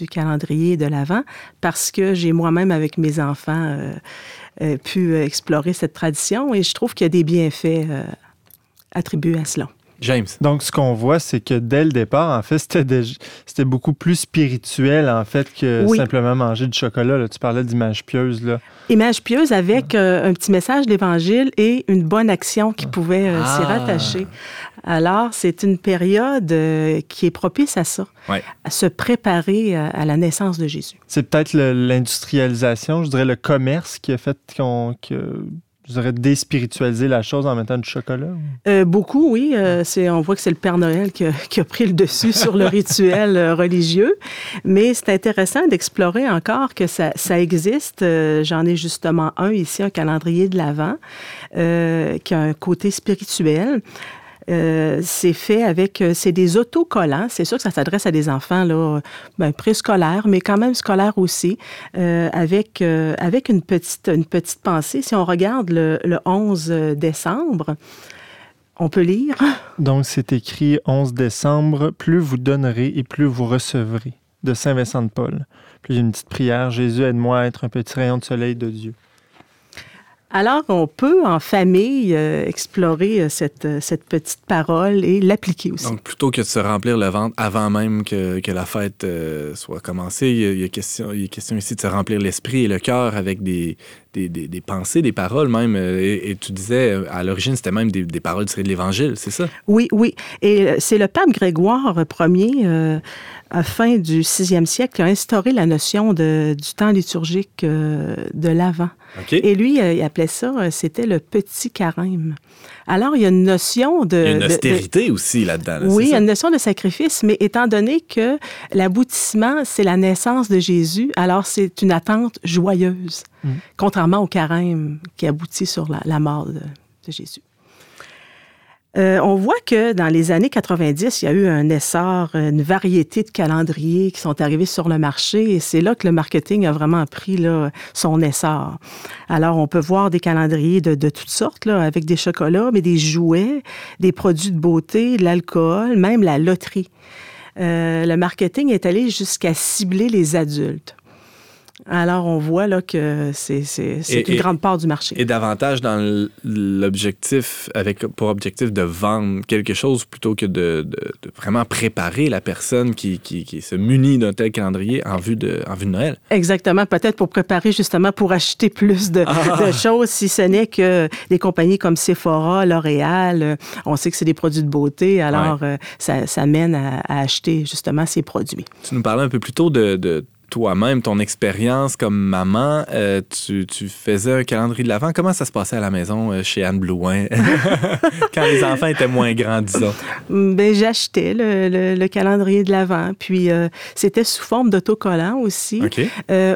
calendrier de l'Avent parce que j'ai moi-même, avec mes enfants, euh, euh, pu euh, explorer cette tradition et je trouve qu'il y a des bienfaits euh, attribués à cela. James. Donc, ce qu'on voit, c'est que dès le départ, en fait, c'était beaucoup plus spirituel, en fait, que Oui. simplement manger du chocolat. là. Tu parlais d'image pieuse, là. Image pieuse avec euh, un petit message de l'Évangile et une bonne action qui pouvait euh, s'y Ah. rattacher. Alors, c'est une période euh, qui est propice à ça, Ouais. à se préparer à, à la naissance de Jésus. C'est peut-être le- l'industrialisation, je dirais le commerce qui a fait qu'on que, je dirais, déspiritualiser la chose en mettant du chocolat. Euh, beaucoup, oui. Euh, c'est, on voit que c'est le Père Noël qui a, pris le dessus sur le rituel euh, religieux. Mais c'est intéressant d'explorer encore que ça, existe. J'en ai justement un ici, un calendrier de l'Avent, qui a un côté spirituel. Euh, c'est fait avec, euh, c'est des autocollants. C'est sûr que ça s'adresse à des enfants là, ben, préscolaires, mais quand même scolaires aussi, euh, avec avec une petite une petite pensée. Si on regarde le, le 11 décembre, on peut lire. Donc, c'est écrit 11 décembre, plus vous donnerez et plus vous recevrez, de Saint Vincent de Paul. Puis a une petite prière, Jésus, aide-moi à être un petit rayon de soleil de Dieu. Alors, on peut en famille euh, explorer euh, cette, euh, cette petite parole et l'appliquer aussi. Donc, plutôt que de se remplir le ventre avant même que, que la fête euh, soit commencée, il y, a, il y a question, il y a question ici de se remplir l'esprit et le cœur avec des, des, des- des pensées, des paroles même. Et, et tu disais, à l'origine, c'était même des, paroles tirées de l'Évangile, c'est ça? Oui, oui. Et c'est le pape Grégoire Ier, euh, à fin du 6e siècle, qui a instauré la notion de, du temps liturgique euh, de l'Avent. Et lui, euh, il appelait ça, euh, c'était le petit carême. Alors, il y a une notion de... il y a une de- de- austérité aussi là-dedans. là, oui, il y a une notion de sacrifice, mais étant donné que l'aboutissement, c'est la naissance de Jésus, alors c'est une attente joyeuse, Mm. contrairement au carême qui aboutit sur la, la mort de, de Jésus. Euh, on voit que dans les années 90, il y a eu un essor, une variété de calendriers qui sont arrivés sur le marché et c'est là que le marketing a vraiment pris là, son essor. Alors, on peut voir des calendriers de, toutes sortes, là, avec des chocolats, mais des jouets, des produits de beauté, de l'alcool, même la loterie. Euh, le marketing est allé jusqu'à cibler les adultes. Alors, on voit là que c'est une et- grande part du marché. Et davantage dans l'objectif, avec pour objectif de vendre quelque chose plutôt que de, de- de vraiment préparer la personne qui, qui, qui se munit d'un tel calendrier en vue de, en vue de Noël. Exactement, peut-être pour préparer justement pour acheter plus de, Ah. de choses, si ce n'est que des compagnies comme Sephora, L'Oréal, euh, on sait que c'est des produits de beauté, alors euh, ça, ça mène à, à acheter justement ces produits. Tu nous parlais un peu plus tôt de, de toi-même, ton expérience comme maman. Euh, tu, tu faisais un calendrier de l'Avent. Comment ça se passait à la maison euh, chez Anne Blouin? Quand les enfants étaient moins grands, disons? Ben, j'achetais le, le- le calendrier de l'Avent, puis euh, c'était sous forme d'autocollant aussi.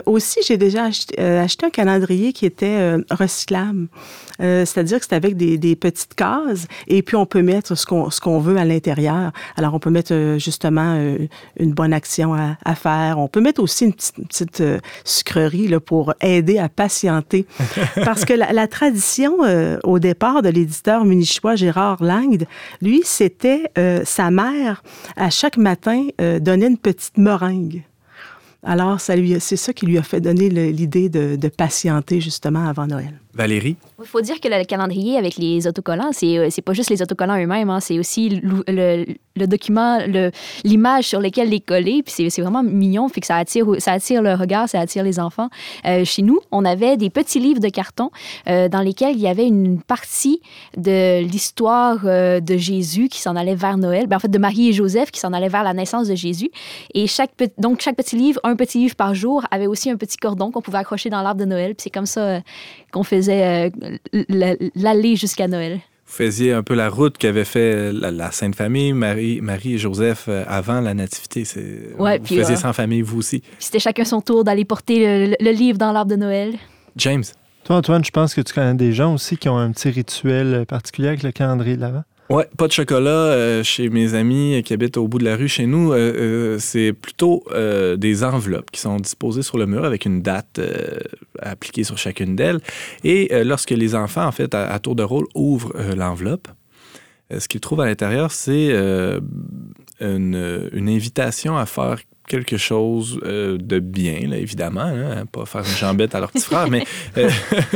Aussi, j'ai déjà acheté, acheté un calendrier qui était recyclable. Euh, C'est-à-dire que c'est avec des, des petites cases et puis on peut mettre ce qu'on veut à l'intérieur. Alors, on peut mettre euh, justement euh, une bonne action à, à faire. On peut mettre aussi une petite, une petite, sucrerie là, pour aider à patienter. Parce que la, la tradition euh, au départ de l'éditeur munichois Gérard Langde, lui, c'était euh, sa mère, à chaque matin, euh, donnait une petite meringue. Alors, c'est ça qui lui a fait donner l'idée de, de patienter justement avant Noël. Valérie? Il faut dire que le calendrier avec les autocollants, c'est euh, c'est pas juste les autocollants eux-mêmes, hein, c'est aussi le, document, l'image sur laquelle les coller. Puis c'est- c'est vraiment mignon, fait que ça attire, ça attire le regard, ça attire les enfants. Euh, chez nous, on avait des petits livres de carton euh, dans lesquels il y avait une partie de l'histoire de Jésus qui s'en allait vers Noël, ben, en fait de Marie et Joseph qui s'en allaient vers la naissance de Jésus. Et chaque, donc chaque petit livre, un petit livre par jour, avait aussi un petit cordon qu'on pouvait accrocher dans l'arbre de Noël. Puis c'est comme ça qu'on faisait euh, l'aller jusqu'à Noël. Vous faisiez un peu la route qu'avait fait euh, la, la Sainte Famille, Marie, Marie et Joseph euh, avant la Nativité. Ouais, vous puis, faisiez euh, ça en famille, vous aussi. C'était chacun son tour d'aller porter le, le livre dans l'arbre de Noël. James? Toi, Antoine, je pense que tu connais des gens aussi qui ont un petit rituel particulier avec le calendrier de l'Avent. Ouais, pas de chocolat euh, chez mes amis qui habitent au bout de la rue chez nous. euh, euh, c'est plutôt des enveloppes qui sont disposées sur le mur avec une date appliquée sur chacune d'elles. Et lorsque les enfants, en fait, à, tour de rôle, ouvrent l'enveloppe, ce qu'ils trouvent à l'intérieur, c'est une invitation à faire quelque chose euh, de bien, là, évidemment, hein, pas faire une jambette à leur petit frère, mais euh,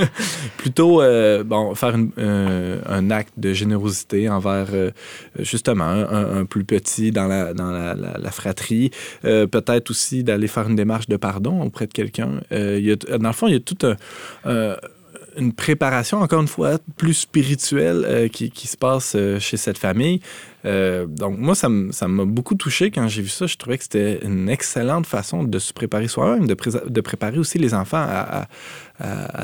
plutôt euh, bon, faire une- un acte de générosité envers justement un, un plus petit dans la, dans la, la- la fratrie, peut-être aussi d'aller faire une démarche de pardon auprès de quelqu'un. Dans le fond, il y a tout un... une préparation, encore une fois, plus spirituelle euh, qui, se passe euh, chez cette famille. Euh, donc, moi, ça m'a beaucoup touché quand j'ai vu ça. Je trouvais que c'était une excellente façon de se préparer soi-même, de, pré- de préparer aussi les enfants à,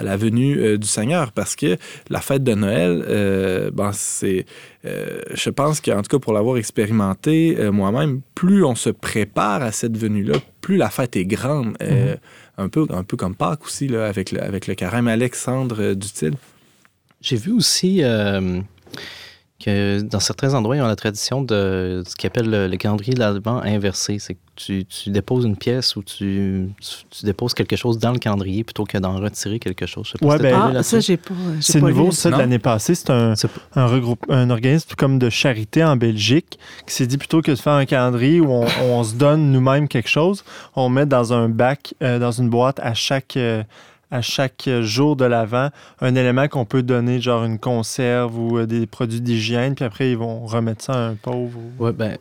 la venue du Seigneur. Parce que la fête de Noël, ben, c'est. je pense qu'en tout cas, pour l'avoir expérimenté moi-même, plus on se prépare à cette venue-là, plus la fête est grande. Euh, un, peu, un peu comme Pâques aussi, là, avec, le, avec le carême. Alexandre euh, Dutil. J'ai vu aussi euh, que dans certains endroits, ils ont la tradition de ce qu'ils appellent le, le calendrier de l'Advent inversé. C'est que tu, tu déposes une pièce ou tu, tu, tu déposes quelque chose dans le calendrier plutôt que d'en retirer quelque chose. Je sais pas Ouais, si ben, Ah, ça, j'ai pas. j'ai C'est pas nouveau, lu. ça, de l'année passée. C'est un, un, regroupe, un organisme comme de charité en Belgique qui s'est dit plutôt que de faire un calendrier où on, on se donne nous-mêmes quelque chose, on met dans un bac, euh, dans une boîte à chaque, euh, à chaque jour de l'Avent un élément qu'on peut donner, genre une conserve ou euh, des produits d'hygiène, puis après ils vont remettre ça à un pauvre. ou- ben,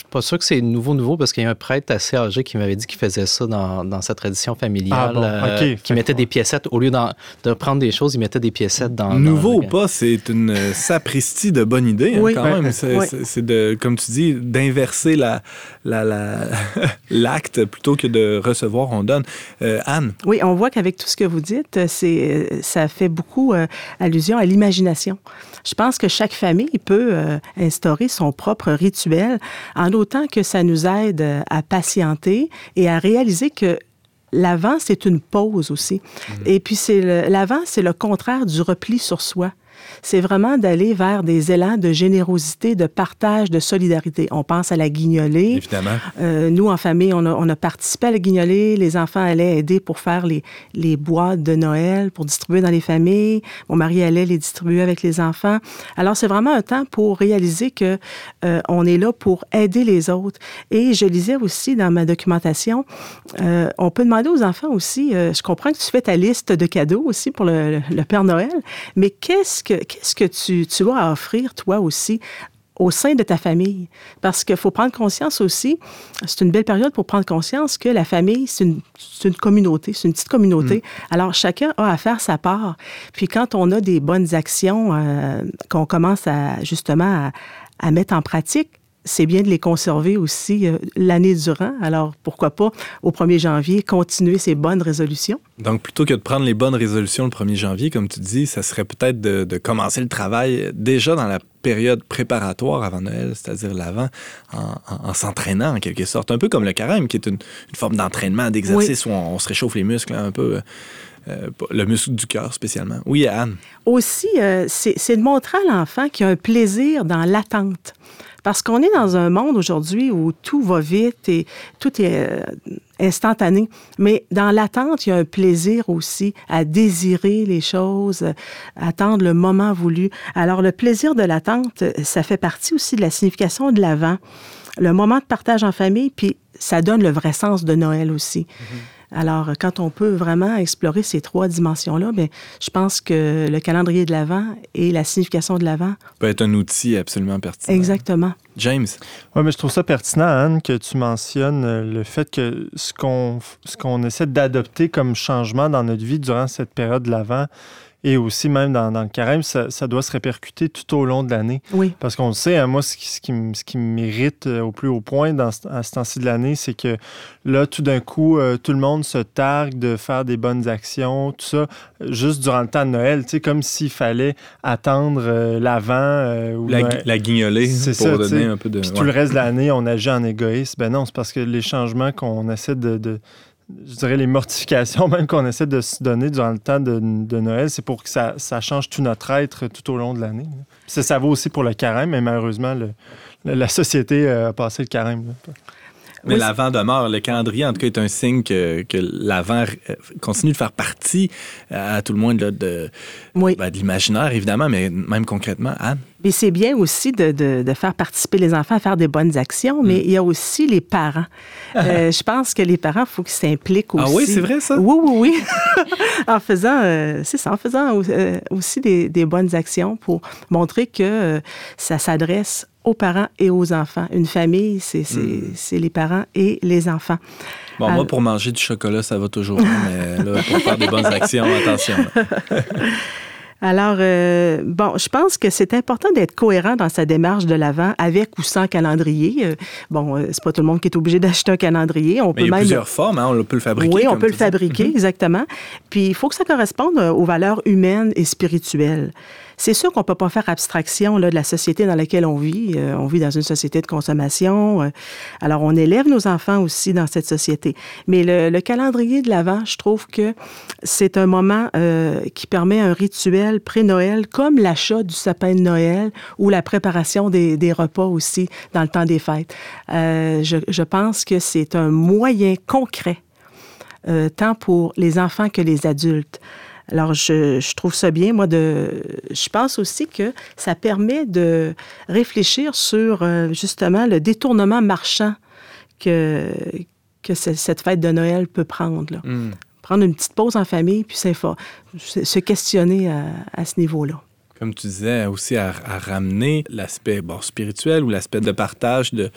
suis pas sûr que c'est nouveau, nouveau, parce qu'il y a un prêtre assez âgé qui m'avait dit qu'il faisait ça dans, dans sa tradition familiale. Ah bon, euh, ok. qui mettait des piécettes, au lieu d'en- de prendre des choses, il mettait des piécettes dans. Nouveau dans ou pas, c'est une euh, sapristi de bonne idée, hein, Oui. quand même. C'est de, comme tu dis, d'inverser la, la, la- l'acte plutôt que de recevoir, on donne. Euh, Anne, Oui, on voit qu'avec tout ce que vous dites, c'est, ça fait beaucoup euh, allusion à l'imagination. Je pense que chaque famille peut euh, instaurer son propre rituel en autant que ça nous aide euh, à patienter et à réaliser que l'avant, c'est une pause aussi. Et puis, l'avant, c'est le contraire du repli sur soi. C'est vraiment d'aller vers des élans de générosité, de partage, de solidarité. On pense à la guignolée. évidemment. Euh, nous, en famille, on a, on a participé à la guignolée. Les enfants allaient aider pour faire les, les boîtes de Noël, pour distribuer dans les familles. Mon mari allait les distribuer avec les enfants. Alors, c'est vraiment un temps pour réaliser que euh, on est là pour aider les autres. Et je lisais aussi dans ma documentation, euh, on peut demander aux enfants aussi, je comprends que tu fais ta liste de cadeaux aussi pour le, le Père Noël, mais qu'est-ce que, qu'est-ce que tu, tu as à offrir, toi aussi, au sein de ta famille? Parce qu'il faut prendre conscience aussi, c'est une belle période pour prendre conscience que la famille, c'est une, c'est une communauté, c'est une petite communauté. Alors, chacun a à faire sa part. Puis quand on a des bonnes actions euh, qu'on commence à justement à, à mettre en pratique, c'est bien de les conserver aussi euh, l'année durant. Alors, pourquoi pas, au 1er janvier, continuer ces bonnes résolutions? Donc, plutôt que de prendre les bonnes résolutions le 1er janvier, comme tu dis, ça serait peut-être de, de commencer le travail déjà dans la période préparatoire avant Noël, c'est-à-dire l'avant, en, en- en s'entraînant en quelque sorte. Un peu comme le carême, qui est une, une forme d'entraînement, d'exercice où on, on se réchauffe les muscles hein, un peu. euh, le muscle du cœur spécialement. Oui, Anne. Aussi, euh, c'est de montrer à l'enfant qu'il y a un plaisir dans l'attente. Parce qu'on est dans un monde aujourd'hui où tout va vite et tout est euh, instantané. Mais dans l'attente, il y a un plaisir aussi à désirer les choses, euh, attendre le moment voulu. Alors, le plaisir de l'attente, euh, ça fait partie aussi de la signification de l'avant. Le moment de partage en famille, puis ça donne le vrai sens de Noël aussi. Alors, quand on peut vraiment explorer ces trois dimensions-là, bien, je pense que le calendrier de l'Avent et la signification de l'Avent, peut être un outil absolument pertinent. exactement. James? Oui, mais je trouve ça pertinent, Anne, que tu mentionnes euh, le fait que ce qu'on ce qu'on essaie d'adopter comme changement dans notre vie durant cette période de l'Avent et aussi même dans, dans le carême, ça, ça doit se répercuter tout au long de l'année. Oui. Parce qu'on le sait, hein, moi, ce qui, ce qui m- ce qui m'irrite euh, au plus haut point dans, ce- à ce temps-ci de l'année, c'est que là, tout d'un coup, euh, tout le monde se targue de faire des bonnes actions, tout ça, juste durant le temps de Noël, tu sais, comme s'il fallait attendre euh, l'avant. euh, ou La, la guignolée C'est pour ça, donner un peu de. Puis ouais. tout le reste de l'année, on agit en égoïste. Ben non, c'est parce que les changements qu'on essaie de, de- je dirais les mortifications même qu'on essaie de se donner durant le temps de, Noël, c'est pour que ça, change tout notre être tout au long de l'année. Ça, vaut aussi pour le carême, mais malheureusement, la société euh, a passé le carême. Mais Oui, l'avant demeure. Le calendrier, en tout cas, est un signe que, que l'avant euh, continue de faire partie, euh, à tout le moins, là, de, Oui. ben, de l'imaginaire, évidemment, mais même concrètement, Anne. Mais c'est bien aussi de, de- de faire participer les enfants à faire des bonnes actions, Mm. mais il y a aussi les parents. Euh, je pense que les parents, il faut qu'ils s'impliquent aussi. Ah oui, c'est vrai, ça? Oui, oui, oui. en faisant, euh, c'est ça, en faisant au- euh, aussi des, des bonnes actions pour montrer que ça s'adresse aux parents et aux enfants. Une famille, c'est Mm. c'est les parents et les enfants. Bon, moi, pour manger du chocolat, ça va toujours, mais là, pour faire des bonnes actions, attention. Alors, euh, bon, je pense que c'est important d'être cohérent dans sa démarche de l'avant, avec ou sans calendrier. Euh, bon, euh, c'est pas tout le monde qui est obligé d'acheter un calendrier. On Mais peut il y a même plusieurs formes, hein, on peut le fabriquer. Oui, on peut le dis. fabriquer, exactement. Puis il faut que ça corresponde aux valeurs humaines et spirituelles. C'est sûr qu'on peut pas faire abstraction là, de la société dans laquelle on vit. Euh, on vit dans une société de consommation. Euh, alors, on élève nos enfants aussi dans cette société. Mais le, le calendrier de l'Avent, je trouve que c'est un moment euh, qui permet un rituel pré-Noël, comme l'achat du sapin de Noël ou la préparation des, repas aussi dans le temps des fêtes. Euh, je, pense que c'est un moyen concret euh, tant pour les enfants que les adultes. Alors, je, trouve ça bien, moi, de. Je pense aussi que ça permet de réfléchir sur euh, justement le détournement marchand que, que ce- cette fête de Noël peut prendre. Hmm. Prendre une petite pause en famille, puis se questionner à ce niveau-là. Comme tu disais, aussi à, à ramener l'aspect bon, spirituel ou l'aspect de partage, de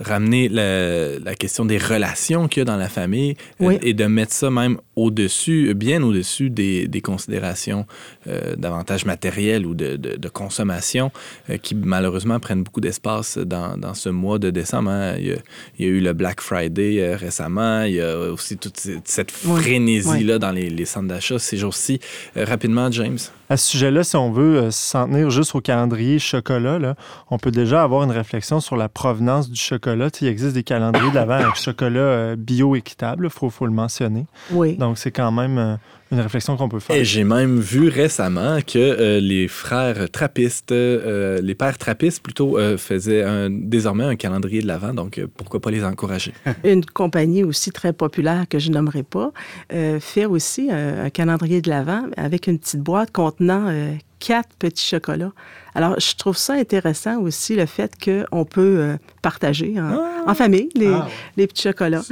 ramener la, la question des relations qu'il y a dans la famille euh, et de mettre ça même au-dessus, bien au-dessus des, des considérations euh, davantage matérielles ou de, de- de consommation euh, qui malheureusement prennent beaucoup d'espace dans, dans ce mois de décembre. hein. Il, y a, il y a eu le Black Friday euh, récemment, il y a aussi toute cette- Oui. frénésie-là dans les, les centres d'achat ces jours-ci. Rapidement, James. À ce sujet-là, si on veut euh, s'en tenir juste au calendrier chocolat, là, on peut déjà avoir une réflexion sur la provenance du chocolat. Tu sais, il existe des calendriers d'avant avec chocolat euh, bio-équitable, il faut, faut le mentionner. Oui. Donc, c'est quand même euh, une réflexion qu'on peut faire. Et j'ai même vu récemment que euh, les frères trappistes, euh, les pères trappistes plutôt, euh, faisaient un- désormais un calendrier de l'Avent, donc euh, pourquoi pas les encourager? Une compagnie aussi très populaire que je nommerai pas euh, fait aussi euh, un calendrier de l'Avent avec une petite boîte contenant euh, quatre petits chocolats. Alors, je trouve ça intéressant aussi le fait qu'on peut euh, partager en, en famille les, Ah, les petits chocolats.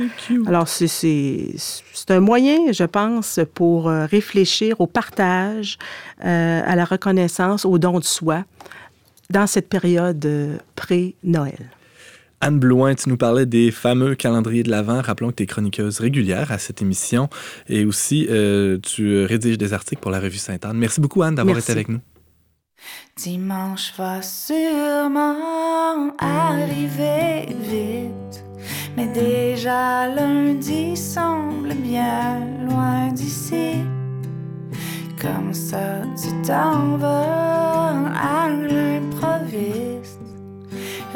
Alors, c'est- un moyen, je pense, pour euh, réfléchir au partage, euh, à la reconnaissance, au don de soi dans cette période pré-Noël. Anne Blouin, tu nous parlais des fameux calendriers de l'Avent. Rappelons que tu es chroniqueuse régulière à cette émission et aussi euh, tu rédiges des articles pour la revue Sainte-Anne. Merci beaucoup, Anne, d'avoir été avec nous. Dimanche va sûrement arriver vite, mais déjà lundi semble bien loin d'ici. Comme ça, tu t'en vas à l'improviste,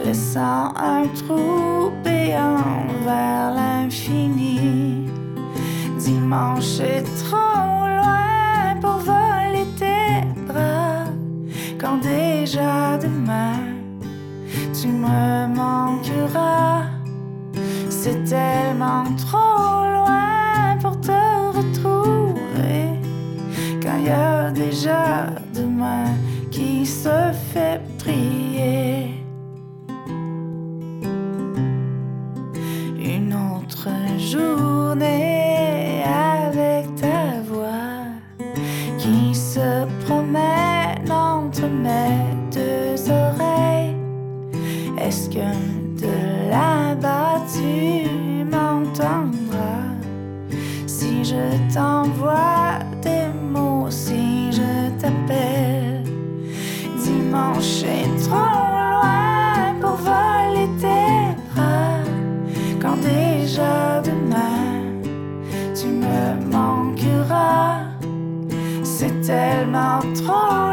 laissant un trou béant vers l'infini. Dimanche est trop loin pour voler tes bras, quand déjà demain tu me manqueras. C'est tellement trop loin pour te retrouver, quand il y a déjà demain qui se fait prier. Journée avec ta voix qui se promène entre mes deux oreilles. Est-ce que de là-bas tu m'entendras? Si je t'envoie des mots, si je t'appelle? Dimanche est trop tellement trop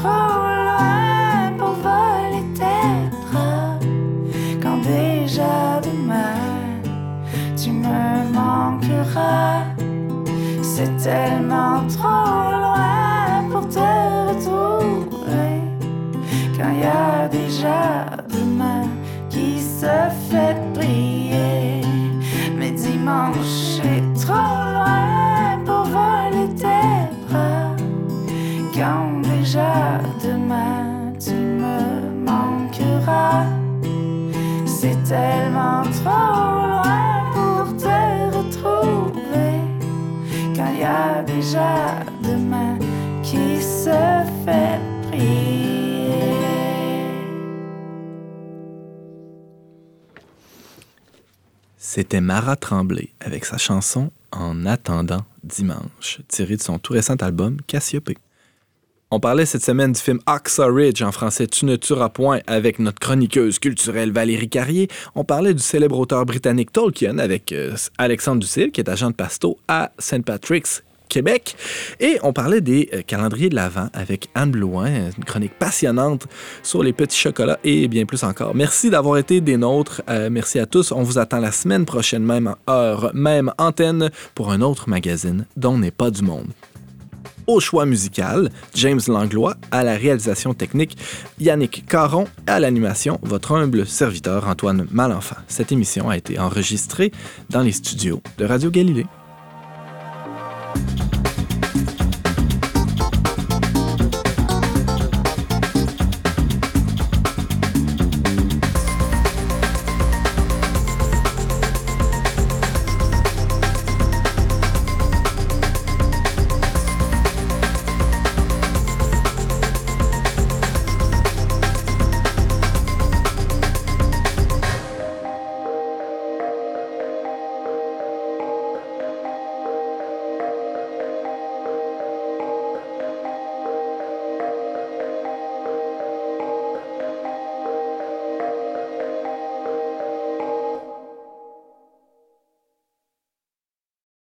trop loin pour voler tes bras. Quand déjà demain tu me manqueras. C'est tellement trop loin pour te retrouver. Quand il y a déjà demain qui se fait prier. Mais dimanche trop C'est tellement trop loin pour te retrouver. Quand il y a déjà demain qui se fait prier. C'était Mara Tremblay avec sa chanson En attendant dimanche, tirée de son tout récent album Cassiopée. On parlait cette semaine du film Oxa Ridge, en français Tu ne tueras point, avec notre chroniqueuse culturelle Valérie Carrier. On parlait du célèbre auteur britannique Tolkien avec euh, Alexandre Ducil, qui est agent de pasto à St. Patrick's, Québec. Et on parlait des euh, calendriers de l'Avent avec Anne Blouin, une chronique passionnante sur les petits chocolats et bien plus encore. Merci d'avoir été des nôtres. Euh, merci à tous. On vous attend la semaine prochaine, même heure, même antenne, pour un autre magazine dont n'est pas du monde au choix musical, James Langlois à la réalisation technique, Yannick Caron à l'animation, votre humble serviteur Antoine Malenfant. Cette émission a été enregistrée dans les studios de Radio Galilée.